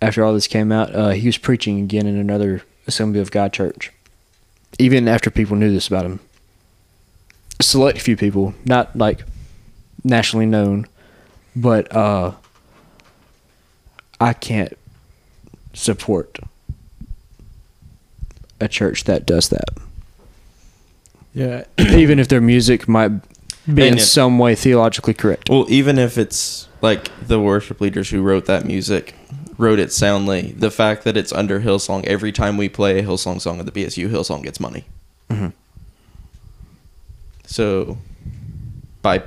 S2: after all this came out, uh, he was preaching again in another Assembly of God church. Even after people knew this about him. A select few people, not like nationally known, but uh, I can't support a church that does that.
S5: Yeah. [CLEARS THROAT]
S2: Even if their music might be in
S5: And it-
S2: some way theologically correct.
S5: Well, even if it's like the worship leaders who wrote that music wrote it soundly, the fact that it's under Hillsong, every time we play a Hillsong song at the BSU, Hillsong gets money.
S2: Mhm.
S5: So, by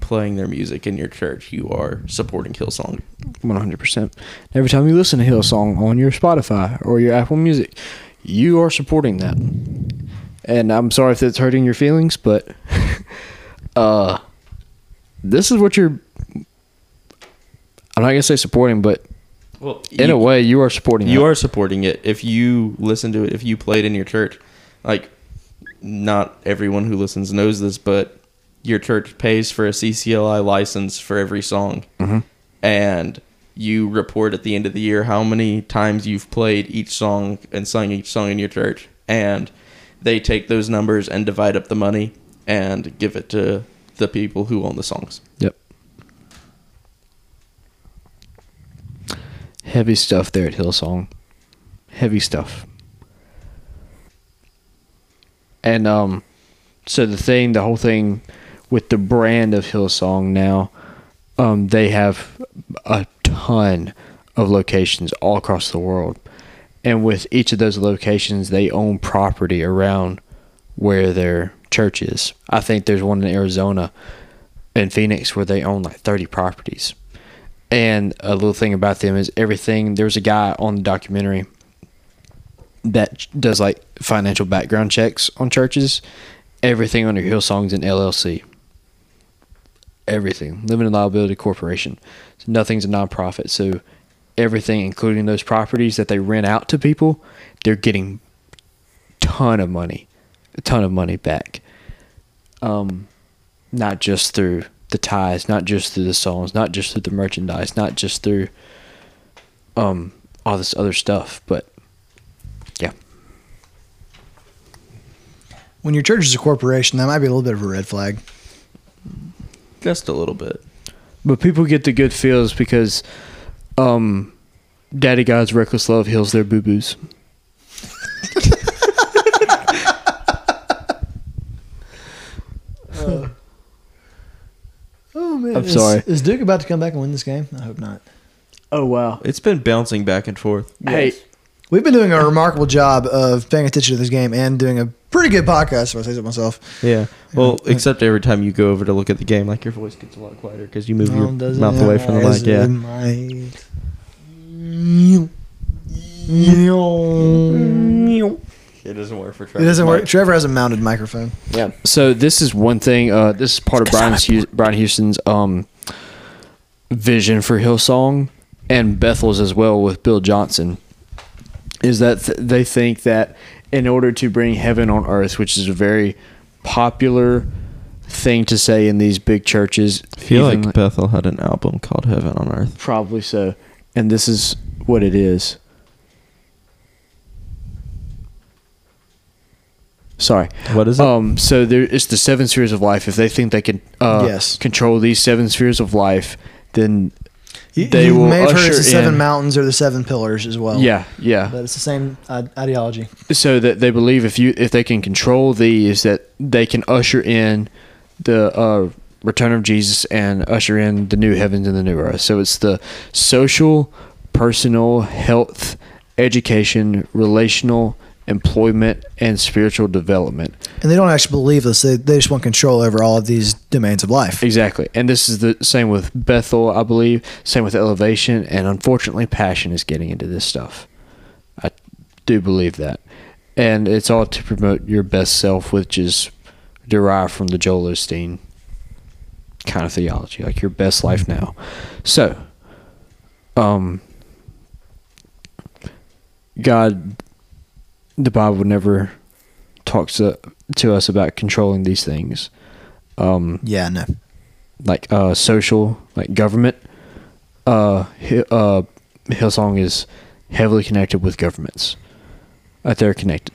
S5: playing their music in your church, you are supporting Hillsong.
S2: One hundred percent. Every time you listen to Hillsong on your Spotify or your Apple Music, you are supporting that. And I'm sorry if that's hurting your feelings, but [LAUGHS] uh, this is what you're. I'm not gonna say supporting, but
S5: Well,
S2: in a way, you are supporting.
S5: you
S2: that.
S5: are supporting it if you listen to it if you play it in your church like not everyone who listens knows this but your church pays for a ccli license for every song
S2: Mhm.
S5: and you report at the end of the year how many times you've played each song and sung each song in your church and they take those numbers and divide up the money and give it to the people who own the songs
S2: Yep. Heavy stuff there at Hillsong. Heavy stuff. And um so the thing the whole thing with the brand of Hillsong now, um, they have a ton of locations all across the world. And with each of those locations they own property around where their church is. I think there's one in Arizona in Phoenix where they own like 30 properties. And a little thing about them is everything. There's a guy on the documentary that does like financial background checks on churches. Everything under Hillsong's an LLC. Everything. Limited liability corporation. So nothing's a nonprofit. So everything, including those properties that they rent out to people, they're getting ton of money, a ton of money back. Um, not just through the tithes, not just through the songs, not just through the merchandise, not just through um all this other stuff, but yeah.
S1: When your church is a corporation, that might be a little bit of a red flag.
S5: Just a little bit.
S2: But people get the good feels because um Daddy God's reckless love heals their boo boos. [LAUGHS]
S1: Oh man,
S2: I'm
S1: is,
S2: sorry.
S1: Is Duke about to come back and win this game? I hope not.
S2: Oh wow.
S5: It's been bouncing back and forth.
S2: Hey,
S1: We've been doing a remarkable job of paying attention to this game and doing a pretty good podcast. If I say so myself.
S5: Yeah. Well, except every time you go over to look at the game, like your voice gets a lot quieter because you move your
S1: Um,
S5: mouth away from the mic. Yeah.
S1: it
S5: doesn't work for Trevor.
S1: It doesn't work. Trevor has a mounted microphone.
S3: Yeah.
S2: so this is one thing. Uh, this is part of Brian Hu- Brian Houston's um vision for Hillsong and Bethel's as well with Bill Johnson. Is that th- they think that in order to bring heaven on earth, which is a very popular thing to say in these big churches,
S5: I feel
S2: even
S5: like Bethel had an album called Heaven on Earth.
S2: Probably so. And this is what it is. Sorry.
S5: What is it?
S2: Um. So there is the seven spheres of life. If they think they can uh,
S1: Yes.
S2: control these seven spheres of life, then
S1: You,
S2: They
S1: you
S2: will
S1: may have heard it's the seven
S2: in-
S1: mountains or the seven pillars as well.
S2: yeah, yeah.
S1: but it's the same uh, ideology.
S2: so that they believe if you if they can control these, that they can usher in the uh, return of Jesus and usher in the new heavens and the new earth. So it's the social, personal, health, education, relational, employment, and spiritual development.
S1: And they don't actually believe this. They, they just want control over all of these domains of life.
S2: Exactly. And this is the same with Bethel, I believe, same with Elevation, and unfortunately, Passion is getting into this stuff. I do believe that. And it's all to promote your best self, which is derived from the Joel Osteen kind of theology, like your best life now. So, um, God, the Bible never talks to, to us about controlling these things. Um,
S1: Yeah, no.
S2: like uh social like government uh uh Hillsong is heavily connected with governments like they're connected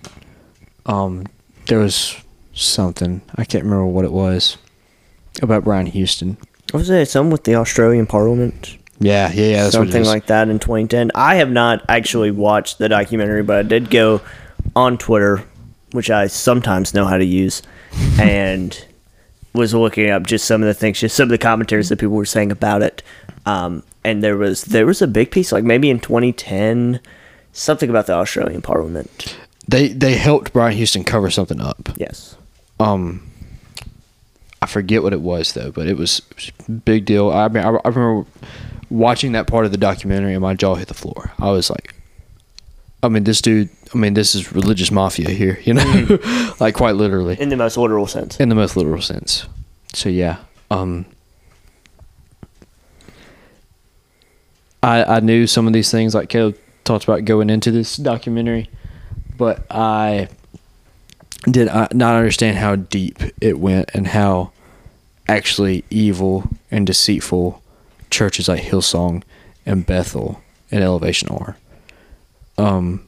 S2: um there was something I can't remember what it was about Brian Houston
S3: was it? Something with the Australian Parliament?
S2: yeah yeah yeah that's what it
S3: Something like that in 2010. I have not actually watched the documentary, but I did go on Twitter, which I sometimes know how to use, [LAUGHS] and was looking up just some of the things, just some of the commentaries that people were saying about it. Um, and there was there was a big piece, like maybe in 2010, something about the Australian Parliament.
S2: they they helped Brian Houston cover something up
S3: Yes.
S2: um I forget what it was though, but it was, it was a big deal. I mean, I, I remember watching that part of the documentary and my jaw hit the floor. I was like, I mean, this dude. I mean, this is religious mafia here, you know, [LAUGHS] like quite literally
S3: In the most literal sense.
S2: in the most literal sense. So yeah, um, I I knew some of these things like Caleb talked about going into this documentary, but I did not understand how deep it went and how actually evil and deceitful churches like Hillsong and Bethel and Elevation are. Um,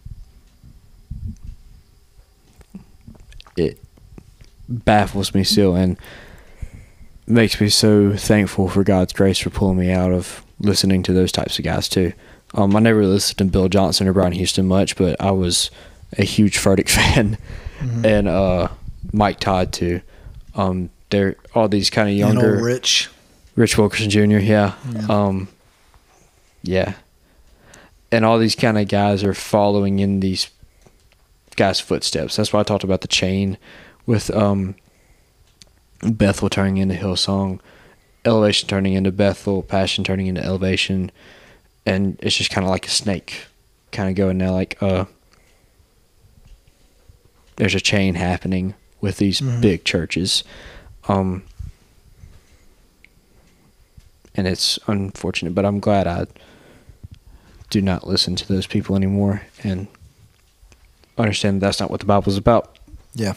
S2: baffles me still and makes me so thankful for God's grace for pulling me out of listening to those types of guys too. Um, I never listened to Bill Johnson or Brian Houston much, but I was a huge Furtick [LAUGHS] fan, and uh, Mike Todd too. Um, they're all these kind of younger
S1: Rich.
S2: Rich Wilkerson Jr. Yeah.
S1: Yeah.
S2: Um, yeah. And all these kind of guys are following in these guys' footsteps. That's why I talked about the chain with um, Bethel turning into Hillsong, Elevation turning into Bethel, Passion turning into Elevation, and it's just kind of like a snake, kind of going now. Like uh, there's a chain happening with these
S1: Mhm.
S2: big churches. Um, and it's unfortunate, but I'm glad I do not listen to those people anymore and understand that's not what the Bible's about.
S1: Yeah.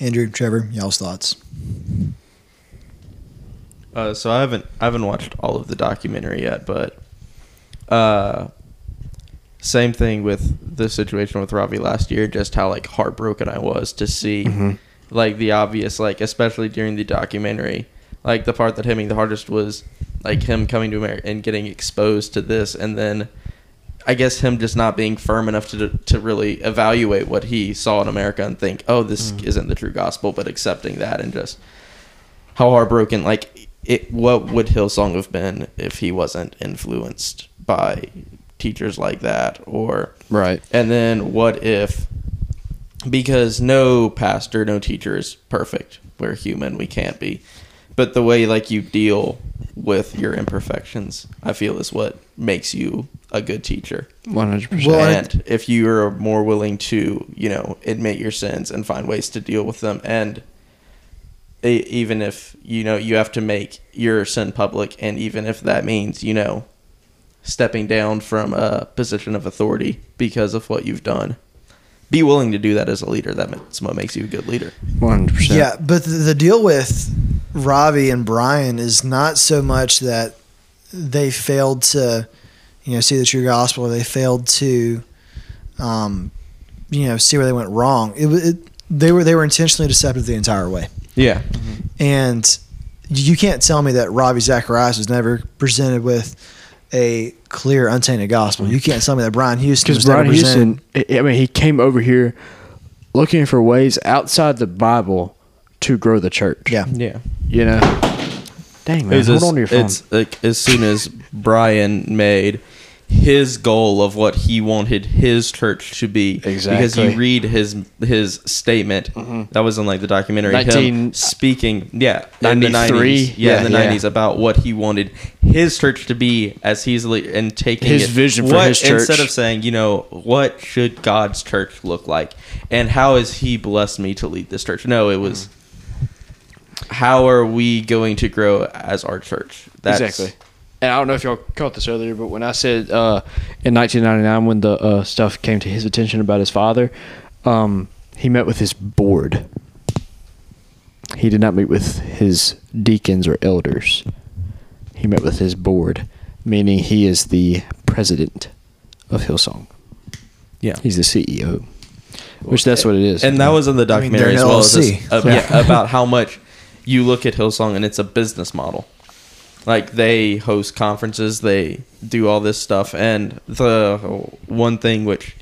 S1: Andrew, Trevor, y'all's thoughts.
S5: Uh, so I haven't I haven't watched all of the documentary yet, but uh, same thing with the situation with Ravi last year. Just how like heartbroken I was to see like the obvious like especially during the documentary, like the part that hit me the hardest was like him coming to America and getting exposed to this, and then I guess him just not being firm enough to to really evaluate what he saw in America and think, oh, this mm-hmm. isn't the true gospel, but accepting that and just how heartbroken like it what would hillsong have been if he wasn't influenced by teachers like that or
S2: Right.
S5: and then what if because no pastor no teacher is perfect. We're human. We can't be but the way like you deal with your imperfections i feel is what makes you a good teacher
S2: One hundred percent.
S1: Well,
S5: and if you are more willing to you know admit your sins and find ways to deal with them and even if you know you have to make your sin public and even if that means you know stepping down from a position of authority because of what you've done be willing to do that as a leader that's what makes you a good leader
S2: One hundred percent.
S1: Yeah, but the, the deal with Ravi and Brian is not so much that they failed to, you know, see the true gospel or they failed to, um, you know, see where they went wrong. It, it they were they were intentionally deceptive the entire way,
S5: yeah
S1: and you can't tell me that Ravi Zacharias was never presented with a clear, untainted gospel. You can't tell me that Brian Houston
S2: Because
S1: was never
S2: Brian. Houston, I I mean, he came over here looking for ways outside the Bible to grow the church.
S1: Yeah.
S5: yeah
S2: You know. Dang man, hold
S5: as-
S2: on to your phone.
S5: It's like as soon as Brian made his goal of what he wanted his church to be.
S2: Exactly.
S5: Because you read his his statement mm-hmm. that was in like the documentary.
S2: 19
S5: him speaking, yeah, in the
S2: 93?
S5: nineties, yeah, in the
S2: Yeah, yeah.
S5: nineties about what he wanted his church to be as he's le- and taking
S2: His
S5: it-
S2: vision for
S5: what-
S2: his church.
S5: instead of saying, you know, what should God's church look like, and how has He blessed me to lead this church? No, it was. Mm. How are we going to grow as our church?
S2: exactly. And I don't know if y'all caught this earlier, but when I said uh, in 1999, when the uh, stuff came to his attention about his father, um, he met with his board. He did not meet with his deacons or elders. He met with his board, meaning he is the president of Hillsong.
S5: Yeah.
S2: He's the CEO, which that's what it is.
S5: and that was in the
S1: I mean,
S5: documentary as well as this,
S1: LLC.
S5: yeah, about how much you look at Hillsong and it's a business model. Like they host conferences, they do all this stuff, and the one thing which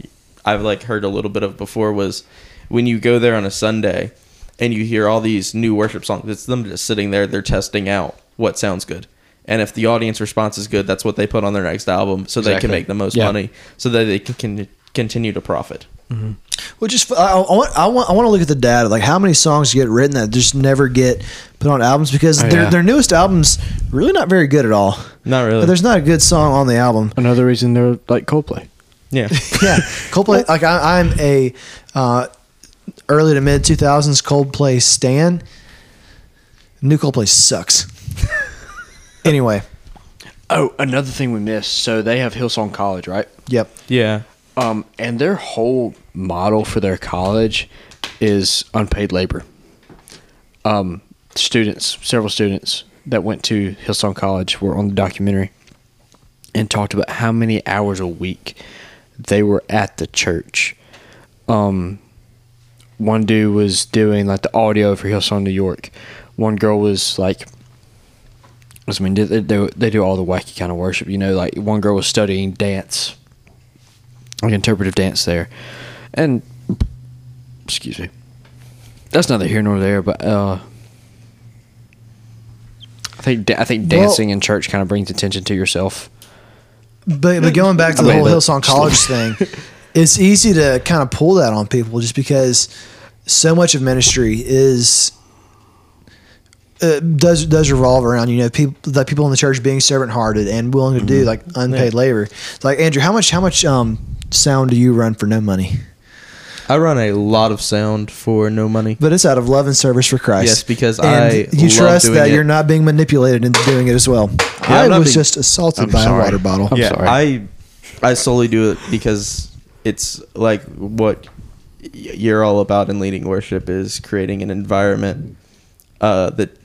S5: I've like heard a little bit of before was when you go there on a Sunday and you hear all these new worship songs. It's them just sitting there, they're testing out what sounds good. And if the audience response is good, that's what they put on their next album, so they can make the most
S2: Yeah.
S5: money, so that they can continue to profit.
S1: Well, just I, I want I want I want to look at the data, like how many songs get written that just never get put on albums because
S2: Oh,
S1: their
S2: yeah.
S1: their newest albums really not very good at all.
S5: Not really.
S1: There's not a good song on the album.
S2: another reason they're like Coldplay.
S5: Yeah. [LAUGHS]
S1: yeah, Coldplay. Like I, I'm a uh, early to mid 2000s Coldplay stan. New Coldplay sucks. [LAUGHS] anyway,
S2: Oh, another thing we missed. So they have Hillsong College, right?
S1: yep.
S5: Yeah.
S2: Um, and their whole model for their college is unpaid labor. Um, students, several students that went to Hillsong College were on the documentary and talked about how many hours a week they were at the church. Um, one dude was doing like the audio for Hillsong New York. One girl was like, I mean, they, they, they do all the wacky kind of worship, you know. Like one girl was studying dance like interpretive dance there, and excuse me, that's neither here nor there. But uh, I think I think
S1: Well-
S2: dancing in church kind of brings attention to yourself.
S1: But, but going back to
S2: A
S1: the
S2: little
S1: whole. Hillsong College thing, [LAUGHS] it's easy to kind of pull that on people just because so much of ministry is uh, does does revolve around you know people the people in the church being servant hearted and willing to do like unpaid labor. It's like Andrew, how much how much um sound do you run for no money?
S5: I run a lot of sound for no money.
S1: But it's out of love and service for Christ.
S5: Yes, because
S1: and
S5: I
S1: you
S5: love
S1: trust
S5: doing
S1: that
S5: it.
S1: you're not being manipulated into doing it as well. I
S5: I'm
S1: was
S5: being-
S1: just assaulted
S2: I'm
S1: by
S2: sorry.
S1: a water bottle.
S2: I'm
S5: yeah,
S2: sorry.
S5: I I solely do it because it's like what you're all about in leading worship is creating an environment uh, that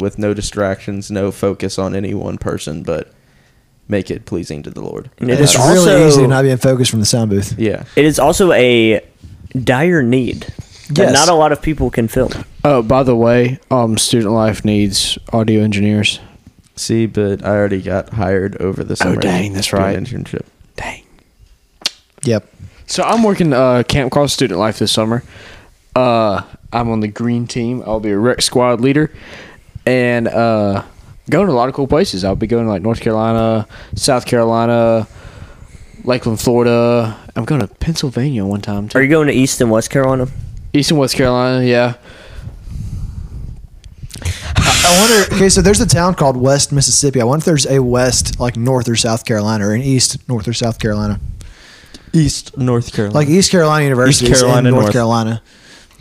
S5: with no distractions, no focus on any one person, but make it pleasing to the Lord.
S3: And
S1: It's really
S3: also,
S1: easy to not be in focus from the sound booth.
S5: Yeah.
S3: It is also a dire need that
S1: Yes.
S3: not a lot of people can fill.
S2: Oh, by the way, um, Student Life needs audio engineers.
S5: See, but I already got hired over the summer.
S2: Oh, dang, that's right.
S5: Internship.
S2: Dang.
S1: Yep.
S2: So I'm working uh, Camp Cross Student Life this summer. Uh, I'm on the green team. I'll be a rec squad leader, and uh, going to a lot of cool places. I'll be going to like North Carolina, South Carolina, Lakeland, Florida. I'm going to Pennsylvania one time too.
S3: Are you going to East and West Carolina?
S2: East and West Carolina, yeah.
S1: I wonder. Okay, so there's a town called West Mississippi. I wonder if there's a West, like North or South Carolina, or an East, North or South Carolina.
S5: East North Carolina.
S1: Like East Carolina University is
S5: Carolina
S1: in North,
S5: North.
S1: Carolina,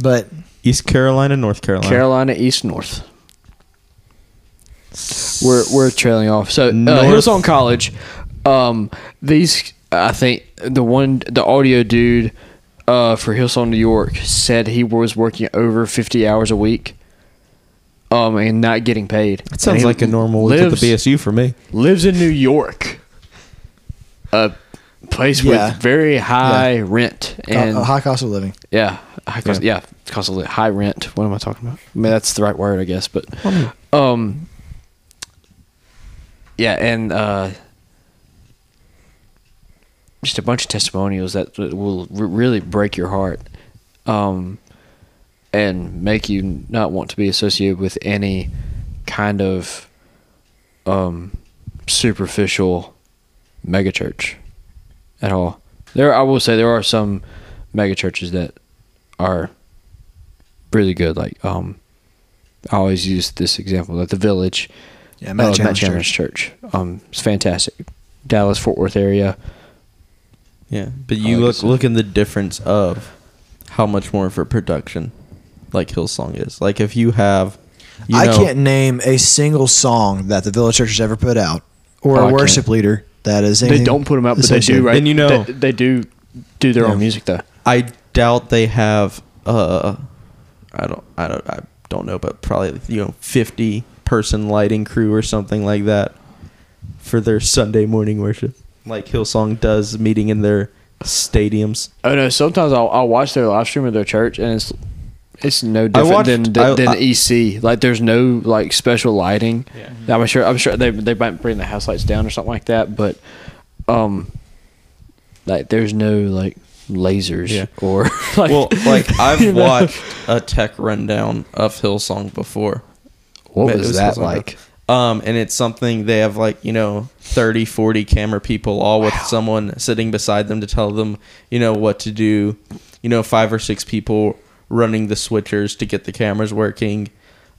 S1: but
S5: East Carolina, North Carolina.
S2: Carolina, East, North. We're we're trailing off. So uh, Hillsong College, um, these I think the one the audio dude uh, for Hillsong New York said he was working over fifty hours a week, um, and not getting paid.
S5: That sounds like a normal week
S2: lives,
S5: at the BSU for me.
S2: Lives in New York, a place
S1: Yeah.
S2: with very high rent and
S1: a high cost of living.
S2: yeah, high cost. Yeah, cost of li- high rent. What am I talking about? I mean, that's the right word, I guess. But um, yeah, and uh, just a bunch of testimonials that will really break your heart, um, and make you not want to be associated with any kind of um superficial megachurch at all. There, I will say there are some megachurches that are really good. Like, um, I always use this example, like the Village,
S1: Yeah,
S2: uh,
S1: Matt
S2: Matt
S1: Chandler's
S2: Chandler's church. Um, it's fantastic. Dallas Fort Worth area.
S5: Yeah, but you
S2: like
S5: look
S2: it.
S5: look in the difference of how much more for production, like Hillsong is. Like if you have, you
S1: I
S5: know-
S1: can't name a single song that the Village Church has ever put out, or
S2: Oh, I
S1: a
S2: can't.
S1: worship leader that is.
S2: They don't put them out, but they do. Right?
S5: And you know-
S2: they, they do do their
S1: Yeah.
S2: own music though.
S5: I doubt they have. Uh, I don't. I don't. I don't know, but probably you know, fifty person lighting crew or something like that for their Sunday morning worship, like Hillsong does, meeting in their stadiums.
S2: Oh no! Sometimes I'll, I'll watch their live stream of their church, and it's it's no different
S5: watched-
S2: than
S5: I-
S2: than, than
S5: I-
S2: EC. Like there's no like special lighting.
S5: Yeah.
S2: I'm sure. I'm sure they they might bring the house lights down or something like that, but um, like there's no like lasers
S5: Yeah.
S2: or [LAUGHS] like
S5: well, like [LAUGHS] I've
S2: you know?
S5: watched a tech rundown of Hillsong before.
S2: What was
S5: was
S2: that like?
S5: Um, and it's something they have like, you know, 30, 40 camera people all with someone sitting beside them to tell them, you know, what to do. You know, five or six people running the switchers to get the cameras working,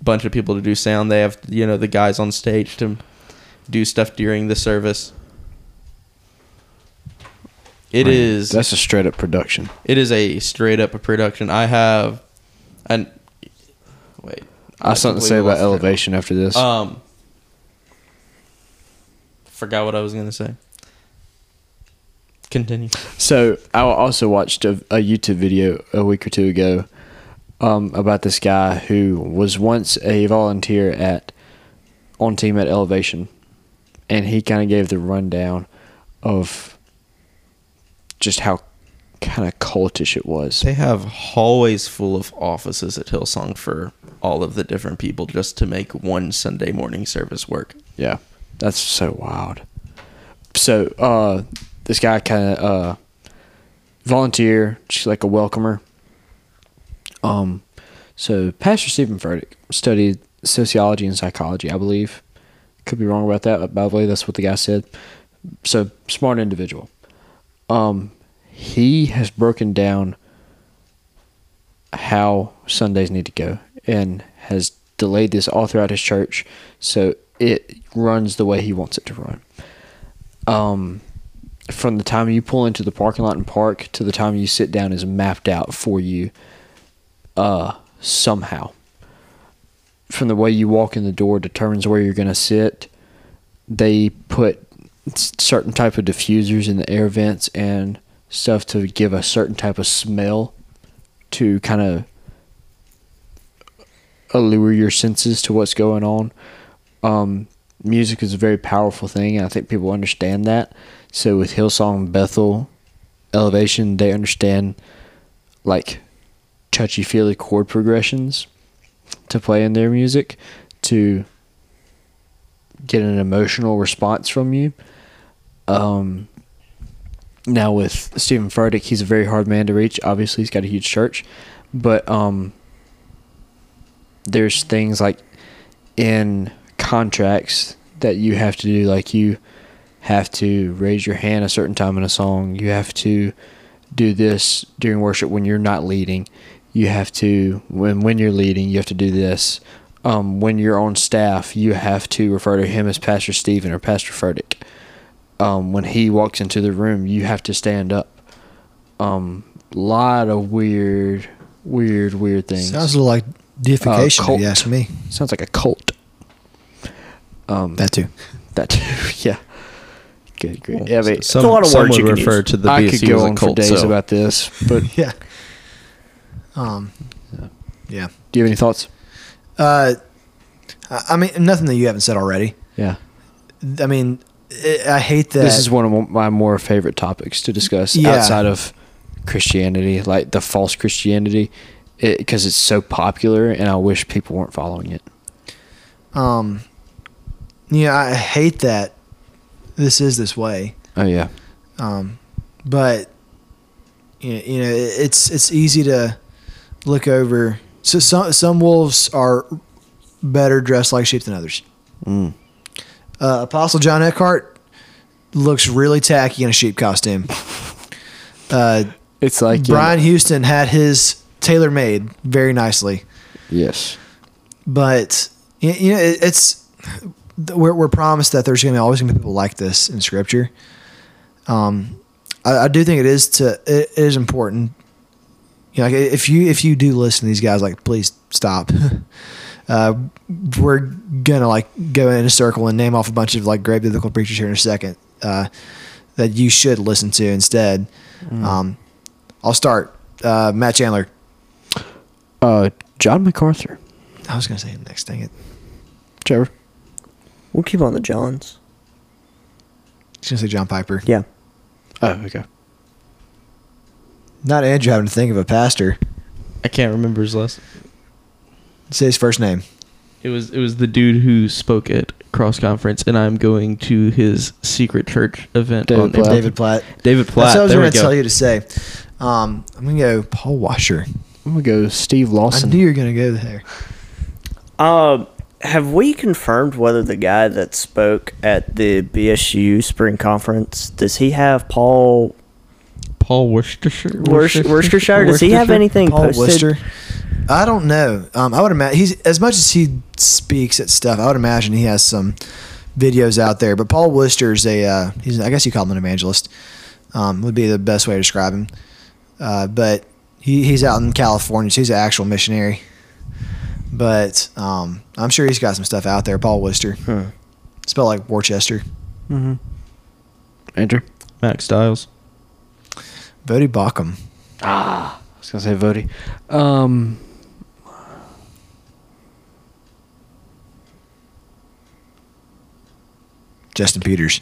S5: a bunch of people to do sound. They have, you know, the guys on stage to do stuff during the service. It
S2: Man,
S5: is
S2: That's a straight up production.
S5: it is a straight up a production. I have an wait.
S2: I have something to say about
S5: lost my train of
S2: elevation after this.
S5: um, forgot what I was gonna say. Continue.
S2: So I also watched a, a YouTube video a week or two ago um, about this guy who was once a volunteer at on team at Elevation, and he kind of gave the rundown of just how kind of cultish it was.
S5: They have hallways full of offices at Hillsong for all of the different people just to make one Sunday morning service work.
S2: Yeah, that's so wild. So, uh, this guy kind of uh, volunteer, just like a welcomer. Um, so Pastor Stephen Furtick studied sociology and psychology, I believe. Could be wrong about that, but by the way, that's what the guy said. So smart individual. Um, he has broken down how Sundays need to go and has delayed this all throughout his church so it runs the way he wants it to run. Um, from the time you pull into the parking lot and park to the time you sit down is mapped out for you uh, somehow. From the way you walk in the door determines where you're going to sit. they put certain type of diffusers in the air vents and stuff to give a certain type of smell to kind of allure your senses to what's going on. Um, music is a very powerful thing, and I think people understand that. So with Hillsong, Bethel, Elevation, they understand like touchy feely chord progressions to play in their music to get an emotional response from you. Um, now with Stephen Furtick, he's a very hard man to reach. Obviously, he's got a huge church, but um, there's things like in contracts that you have to do, like you have to raise your hand a certain time in a song. You have to do this during worship when you're not leading. You have to when when you're leading, you have to do this. Um, when you're on staff, you have to refer to him as Pastor Stephen or Pastor Furtick. Um, when he walks into the room, you have to stand up. Um, lot of weird, weird, weird things.
S1: Sounds a little like deification, if
S2: cult.
S1: you ask me.
S2: Sounds like a cult. Um,
S1: That too.
S2: that too. [LAUGHS] yeah. Good, great. Yeah, but
S5: some,
S3: a lot of
S5: some
S3: words
S5: would
S3: you can
S5: refer
S3: use.
S5: to the
S2: I could go
S5: as a
S2: on for days
S5: so.
S2: about this, [LAUGHS] but
S1: Yeah. Um. Yeah.
S2: do you have any thoughts?
S1: Uh, I I mean, nothing that you haven't said already.
S2: Yeah.
S1: I mean, i I hate that.
S2: This is one of my more favorite topics to discuss
S1: Yeah.
S2: outside of Christianity, like the false Christianity, because it's so popular, and I wish people weren't following it.
S1: Um. Yeah, I hate that. This is this way.
S2: Oh yeah,
S1: Um, but you know, you know, it's it's easy to look over. So some some wolves are better dressed like sheep than others.
S2: Mm.
S1: Uh, Apostle John Eckhardt looks really tacky in a sheep costume. [LAUGHS] Uh,
S2: it's like
S1: Brian Houston had his tailor made very nicely,
S2: yes,
S1: but you know, it's we're, we're promised that there's going to always going to be people like this in Scripture. Um, I, I do think it is to it is important. You know, like if you if you do listen to these guys, like please stop. [LAUGHS] uh, we're gonna like go in a circle and name off a bunch of like great biblical preachers here in a second uh, that you should listen to instead. Um, I'll start. Uh, Matt Chandler.
S2: Uh, John MacArthur,
S1: I was gonna say him next. Dang it.
S2: Trevor.
S3: We'll keep on the Johns.
S1: I was gonna say John Piper.
S3: Yeah.
S2: Oh, okay.
S1: Not Andrew having to think of a pastor.
S5: I can't remember his last.
S1: Say his first name.
S5: It was it was the dude who spoke at cross conference, and I'm going to his secret church event.
S2: David
S5: on
S2: Platt.
S1: David Platt.
S5: David Platt.
S1: That's what I was going to tell you to say. Um, I'm going to go Paul Washer.
S2: I'm gonna go Steve Lawson.
S1: I
S2: Lawson.
S1: knew you were going to go there.
S3: Um, have we confirmed whether the guy that spoke at the BSU spring conference does he have Paul
S5: Paul Worcestershire.
S3: Worc- Worcestershire? Does he have anything
S1: Paul
S3: posted?
S1: Worcester. I don't know. Um, I would imagine he's as much as he speaks at stuff. I would imagine he has some videos out there. But Paul Worcester's a uh, he's I guess you call him an evangelist. Um, would be the best way to describe him. Uh, but he, he's out in California, so he's an actual missionary. But um, I'm sure he's got some stuff out there. Paul Worcester,
S3: Hmm.
S1: spelled like Worcester.
S2: Andrew.
S5: Max Styles.
S1: Bodie Baucham. Ah.
S2: I was gonna say Voddie. Um,
S1: Justin Peters.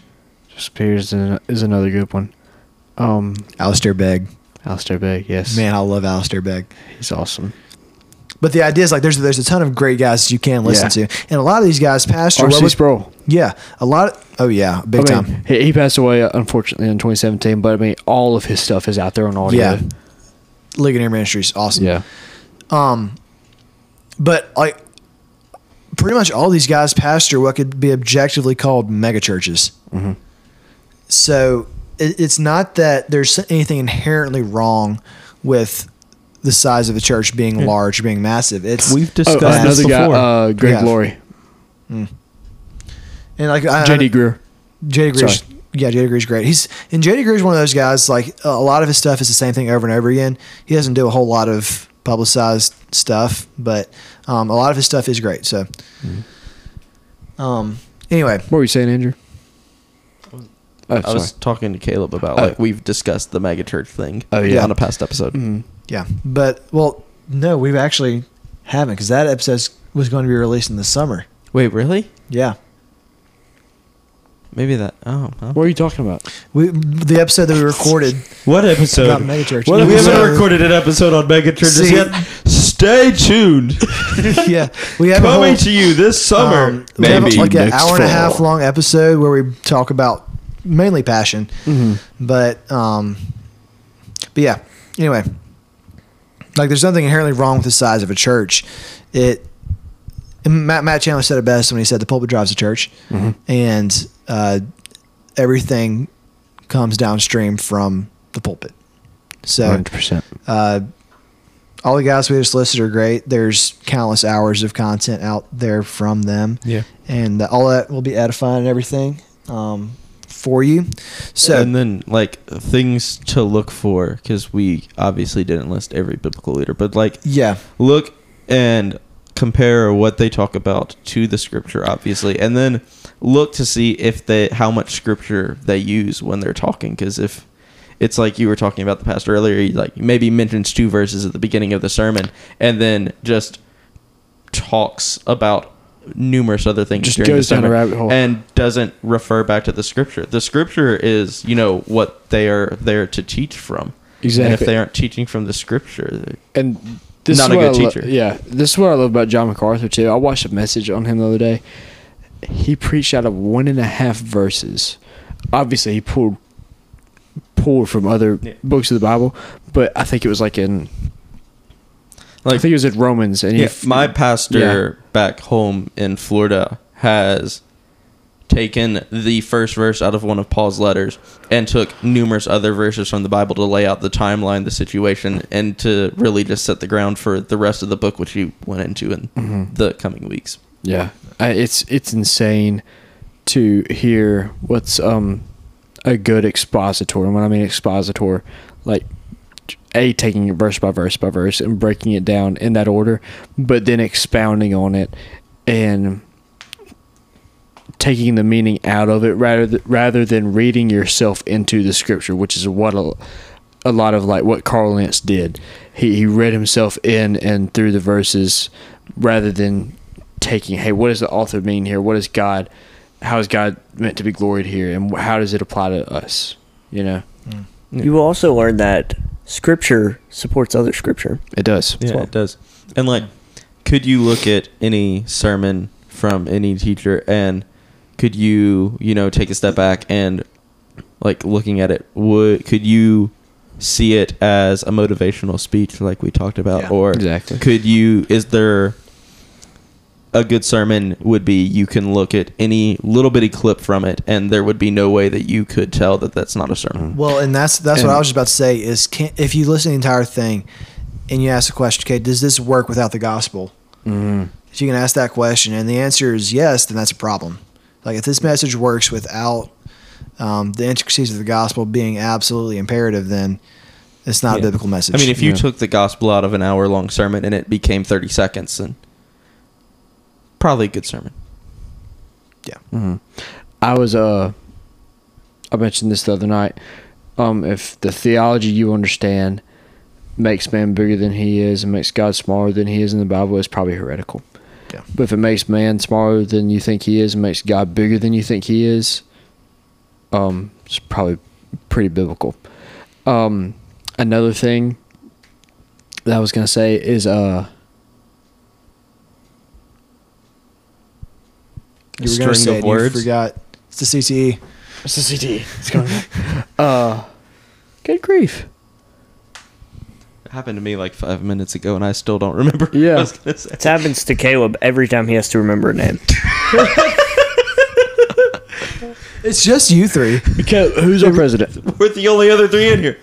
S2: Spears Peters is another good one. Um,
S1: Alistair Begg.
S2: Alistair Begg. Yes,
S1: Man, I love Alistair Begg.
S2: he's awesome.
S1: But the idea is like there's there's a ton of great guys you can listen
S2: Yeah.
S1: to, and a lot of these guys, Pastor, what
S2: R.C.
S1: was-
S2: Sproul.
S1: yeah, a lot. Of, oh yeah, big
S2: I
S1: time.
S2: He, he passed away uh, unfortunately in 2017, but I mean, all of his stuff is out there on audio.
S1: Yeah, Ligonier Ministries, awesome.
S2: yeah.
S1: Um, but like pretty much all these guys pastor what could be objectively called mega churches.
S2: Mm-hmm.
S1: So it's not that there's anything inherently wrong with the size of the church being large, being massive. It's
S5: We've
S2: Oh,
S5: discussed
S2: another
S5: this
S2: guy,
S5: before.
S2: uh, Greg
S1: Yeah.
S2: Laurie,
S1: and like I,
S2: JD Greear.
S1: JD Greear's,
S2: Sorry.
S1: yeah, JD Greear's great. He's and JD Greear's one of those guys. Like a lot of his stuff is the same thing over and over again. He doesn't do a whole lot of publicized stuff, but um, a lot of his stuff is great. So, um, Anyway,
S2: What were you saying, Andrew? Oh,
S5: I
S2: sorry.
S5: was talking to Caleb about
S2: Oh.
S5: like we've discussed the megachurch thing
S2: Oh, yeah.
S5: on a past episode.
S2: Mhm.
S1: yeah, but well, no, we've actually haven't because that episode was going to be released in the summer.
S5: Wait, really?
S1: Yeah,
S5: Maybe that. Oh, well.
S2: What are you talking about?
S1: we the episode that we recorded
S6: What episode?
S1: about megachurch.
S6: What, we
S1: episode-
S6: haven't recorded an episode on megachurches
S1: See-
S6: yet. Stay tuned. [LAUGHS]
S1: yeah, we have
S6: Coming
S1: whole,
S6: to you this summer.
S1: um, we have
S6: Maybe
S1: like an
S6: next
S1: hour and a half long episode where we talk about mainly passion, but um, but yeah. Anyway, like there's nothing inherently wrong with the size of a church. It Matt Matt Chandler said it best when he said the pulpit drives the church, and uh, everything comes downstream from the pulpit. So
S2: 100%.
S1: uh, all the guys we just listed are great. There's countless hours of content out there from them.
S6: Yeah.
S1: And all that will be edifying and everything um, for you. So,
S5: and then like things to look for because we obviously didn't list every biblical leader, but like
S1: yeah.
S5: look and compare what they talk about to the scripture obviously and then look to see if they how much scripture they use when they're talking because if it's like you were talking about the pastor earlier he like maybe mentions two verses at the beginning of the sermon and then just talks about numerous other things
S2: Just
S5: during
S2: goes
S5: the
S2: down a rabbit hole.
S5: and doesn't refer back to the scripture the scripture is you know what they are there to teach from and if they aren't teaching from the scripture
S2: and this
S5: Not
S2: is
S5: a good
S2: lo-
S5: teacher.
S2: yeah, this is what I love about John MacArthur too. I watched a message on him the other day. He preached out of one and a half verses. Obviously, he pulled pulled from other
S5: Yeah.
S2: books of the Bible, but I think it was like in I
S5: like
S2: think it was at Romans. And
S5: Yeah,
S2: f-
S5: my pastor back home in Florida has taken the first verse out of one of Paul's letters and took numerous other verses from the Bible to lay out the timeline, the situation, and to really just set the ground for the rest of the book, which he went into in
S2: Mm-hmm.
S5: the coming weeks.
S2: Yeah, I, it's it's insane to hear what's um a good expositor. And when I mean expositor, like a taking it verse by verse by verse and breaking it down in that order, but then expounding on it and taking the meaning out of it rather th- rather than reading yourself into the scripture, which is what a, a lot of like what Carl Lentz did. He he read himself in and through the verses rather than taking, hey, what does the author mean here? What is God? How is God meant to be gloried here, and how does it apply to us? You know, mm.
S3: You will also learn that scripture supports other scripture.
S2: it does.
S5: Yeah, it does. And like, could you look at any sermon from any teacher and could you, you know, take a step back and like looking at it, would could you see it as a motivational speech like we talked about
S1: Yeah.
S5: or
S2: Exactly.
S5: could you is there a good sermon would be you can look at any little bitty clip from it and there would be no way that you could tell that that's not a sermon.
S1: Well, and that's that's what I was just about to say is can, if you listen to the entire thing and you ask the question, okay, does this work without the gospel?
S2: Mm-hmm.
S1: If you can ask that question and the answer is yes, then that's a problem. Like if this message works without um, the intricacies of the gospel being absolutely imperative, then it's not
S5: Yeah.
S1: a biblical message.
S5: I mean, if you
S2: Yeah.
S5: took the gospel out of an hour long sermon and it became 30 seconds, then probably a good sermon. Yeah. Mm-hmm.
S2: I was uh, I mentioned this the other night. Um, if the theology you understand makes man bigger than he is and makes God smaller than he is in the Bible, it's probably heretical.
S1: Yeah.
S2: But if it makes man smaller than you think he is and makes God bigger than you think he is, um, it's probably pretty biblical. Um, another thing that I was gonna say is uh,
S1: you were going to
S5: string
S1: say it, and you
S5: words.
S1: forgot. It's the CCE.
S2: It's the CT? It's going. [LAUGHS] uh, good grief.
S5: It happened to me like five minutes ago, and I still don't remember. what
S2: Yeah.
S5: I was gonna say.
S3: It happens to Caleb every time he has to remember a name. [LAUGHS]
S1: It's just you three.
S2: Okay, who's our president?
S5: We're the only other three in here.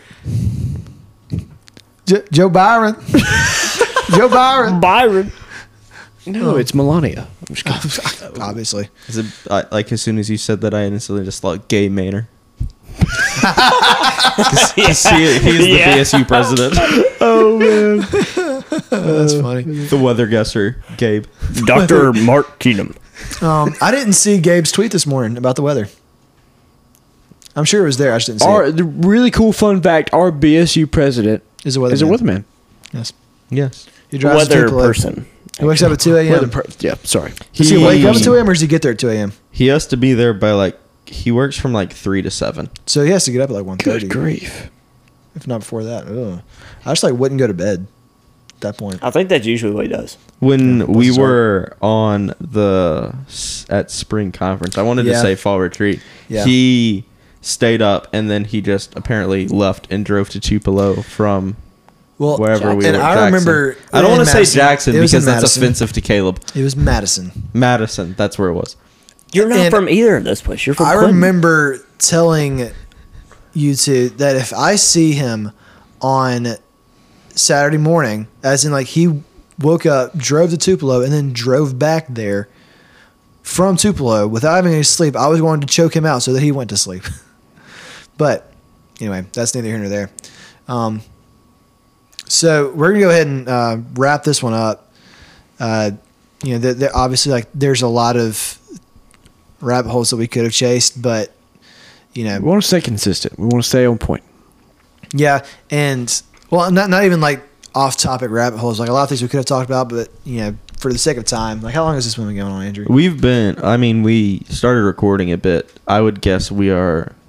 S1: J- Joe Byron. [LAUGHS] Joe Byron.
S3: Byron.
S2: No, it's Melania. I'm just kidding. [LAUGHS]
S1: Obviously.
S5: Is it, I, like as soon as you said that, I instantly just thought gay Manor. [LAUGHS] [LAUGHS] he, he's the
S3: Yeah.
S5: BSU president.
S1: Oh man, oh, that's funny.
S5: the weather guesser, Gabe.
S3: Dr. Mark Keenum.
S1: Um, I didn't see Gabe's tweet this morning about the weather. I'm sure it was there. I just didn't see
S2: Our
S1: it.
S2: the really cool fun fact: our BSU president
S1: Is a weather
S2: is a weatherman.
S1: Yes.
S5: Yes.
S1: He drives
S3: Weather
S1: to Tupelo.
S3: person.
S1: He wakes up at 2 a.m.
S2: per- yeah, sorry.
S1: Does he wake up at 2 um, a.m. or does he get there at 2 a.m.?
S5: He has to be there by like he works from like three to seven.
S1: So he has to get up at like 1.30.
S2: Good grief.
S1: If not before that. Ugh. I just like wouldn't go to bed at that point.
S3: I think that's usually what he does.
S5: When
S1: Yeah,
S5: we
S1: bless
S5: were on the at spring conference, I wanted
S1: Yeah.
S5: to say fall retreat.
S1: Yeah.
S5: He stayed up and then he just apparently left and drove to Tupelo from
S1: Well,
S5: wherever we were.
S1: and
S5: were.
S1: I
S5: Jackson.
S1: remember.
S5: I don't
S1: in
S5: want to say
S1: Madison-
S5: Jackson
S1: it was
S5: because that's
S1: Madison.
S5: offensive to Caleb.
S1: It was Madison.
S5: Madison, that's where it was.
S3: You're not
S1: And
S3: from either of those places. You're from
S1: I
S3: Clinton.
S1: remember telling you two that if I see him on Saturday morning, as in like he woke up, drove to Tupelo, and then drove back there from Tupelo without having any sleep, I was going to choke him out so that he went to sleep. [LAUGHS] but anyway, that's neither here nor there. Um, so we're gonna go ahead and uh, wrap this one up. Uh, you know, there, there, obviously, like there's a lot of rabbit holes that we could have chased, but you know,
S2: We want to stay consistent. We want to stay on point.
S1: yeah, and well, not not even like off topic rabbit holes. Like a lot of things we could have talked about, but you know, for the sake of time, like how long has this one been going on, Andrew?
S5: We've been. I mean, we started recording a bit. I would guess we are a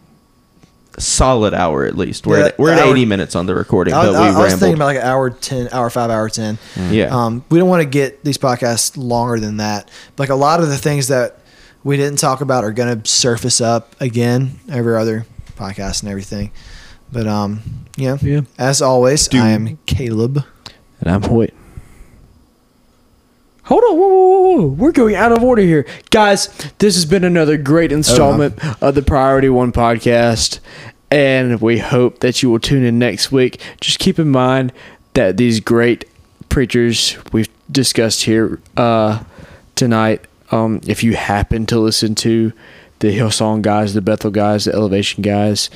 S5: solid hour at least. We're
S1: Yeah,
S5: at, we're at
S1: hour-
S5: eighty minutes on the recording,
S1: I,
S5: but
S1: I-
S5: we
S1: I was thinking about like an hour ten, hour five, hour ten.
S5: yeah.
S1: Um, we don't want to get these podcasts longer than that. Like a lot of the things that we didn't talk about are going to surface up again every other podcast and everything. But um, you know,
S2: Yeah.
S1: as always,
S5: Dude.
S1: I am Caleb.
S2: And I'm Hoyt. Hold on, whoa, whoa, whoa. We're going out of order here. Guys, this has been another great installment of the Priority One podcast. And we hope that you will tune in next week. Just keep in mind that these great preachers we've discussed here uh, tonight, um, if you happen to listen to the Hillsong guys, the Bethel guys, the Elevation guys,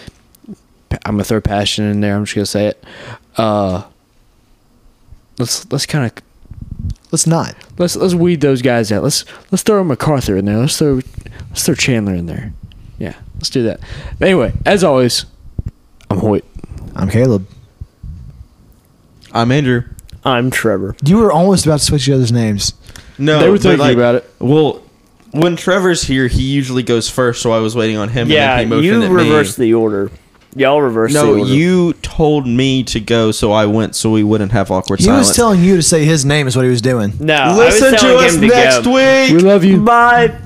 S2: I'm gonna throw passion in there. I'm just gonna say it. Uh, let's let's kind of
S1: Let's not.
S2: let's let's weed those guys out. Let's let's throw MacArthur in there. Let's throw let's throw Chandler in there. Yeah, let's do that. But anyway, as always, I'm Hoyt.
S1: I'm Caleb.
S5: I'm Andrew.
S3: I'm Trevor.
S1: You were almost about to switch each other's names.
S5: No,
S2: They were
S5: but,
S2: thinking
S5: like,
S2: about it.
S5: Well, when Trevor's here, he usually goes first, so I was waiting on him.
S3: Yeah,
S5: and then he
S3: you
S5: motioned at
S3: reversed
S5: me.
S3: the order. Y'all reversed the
S5: No,
S3: order.
S5: you told me to go, so I went, so we wouldn't have awkward
S1: He
S5: silence.
S1: was telling you to say his name is what he was doing.
S3: No,
S5: Listen
S3: I was
S5: to
S3: telling
S5: us
S3: him to
S5: next
S3: go.
S5: week.
S2: We love you.
S3: Bye.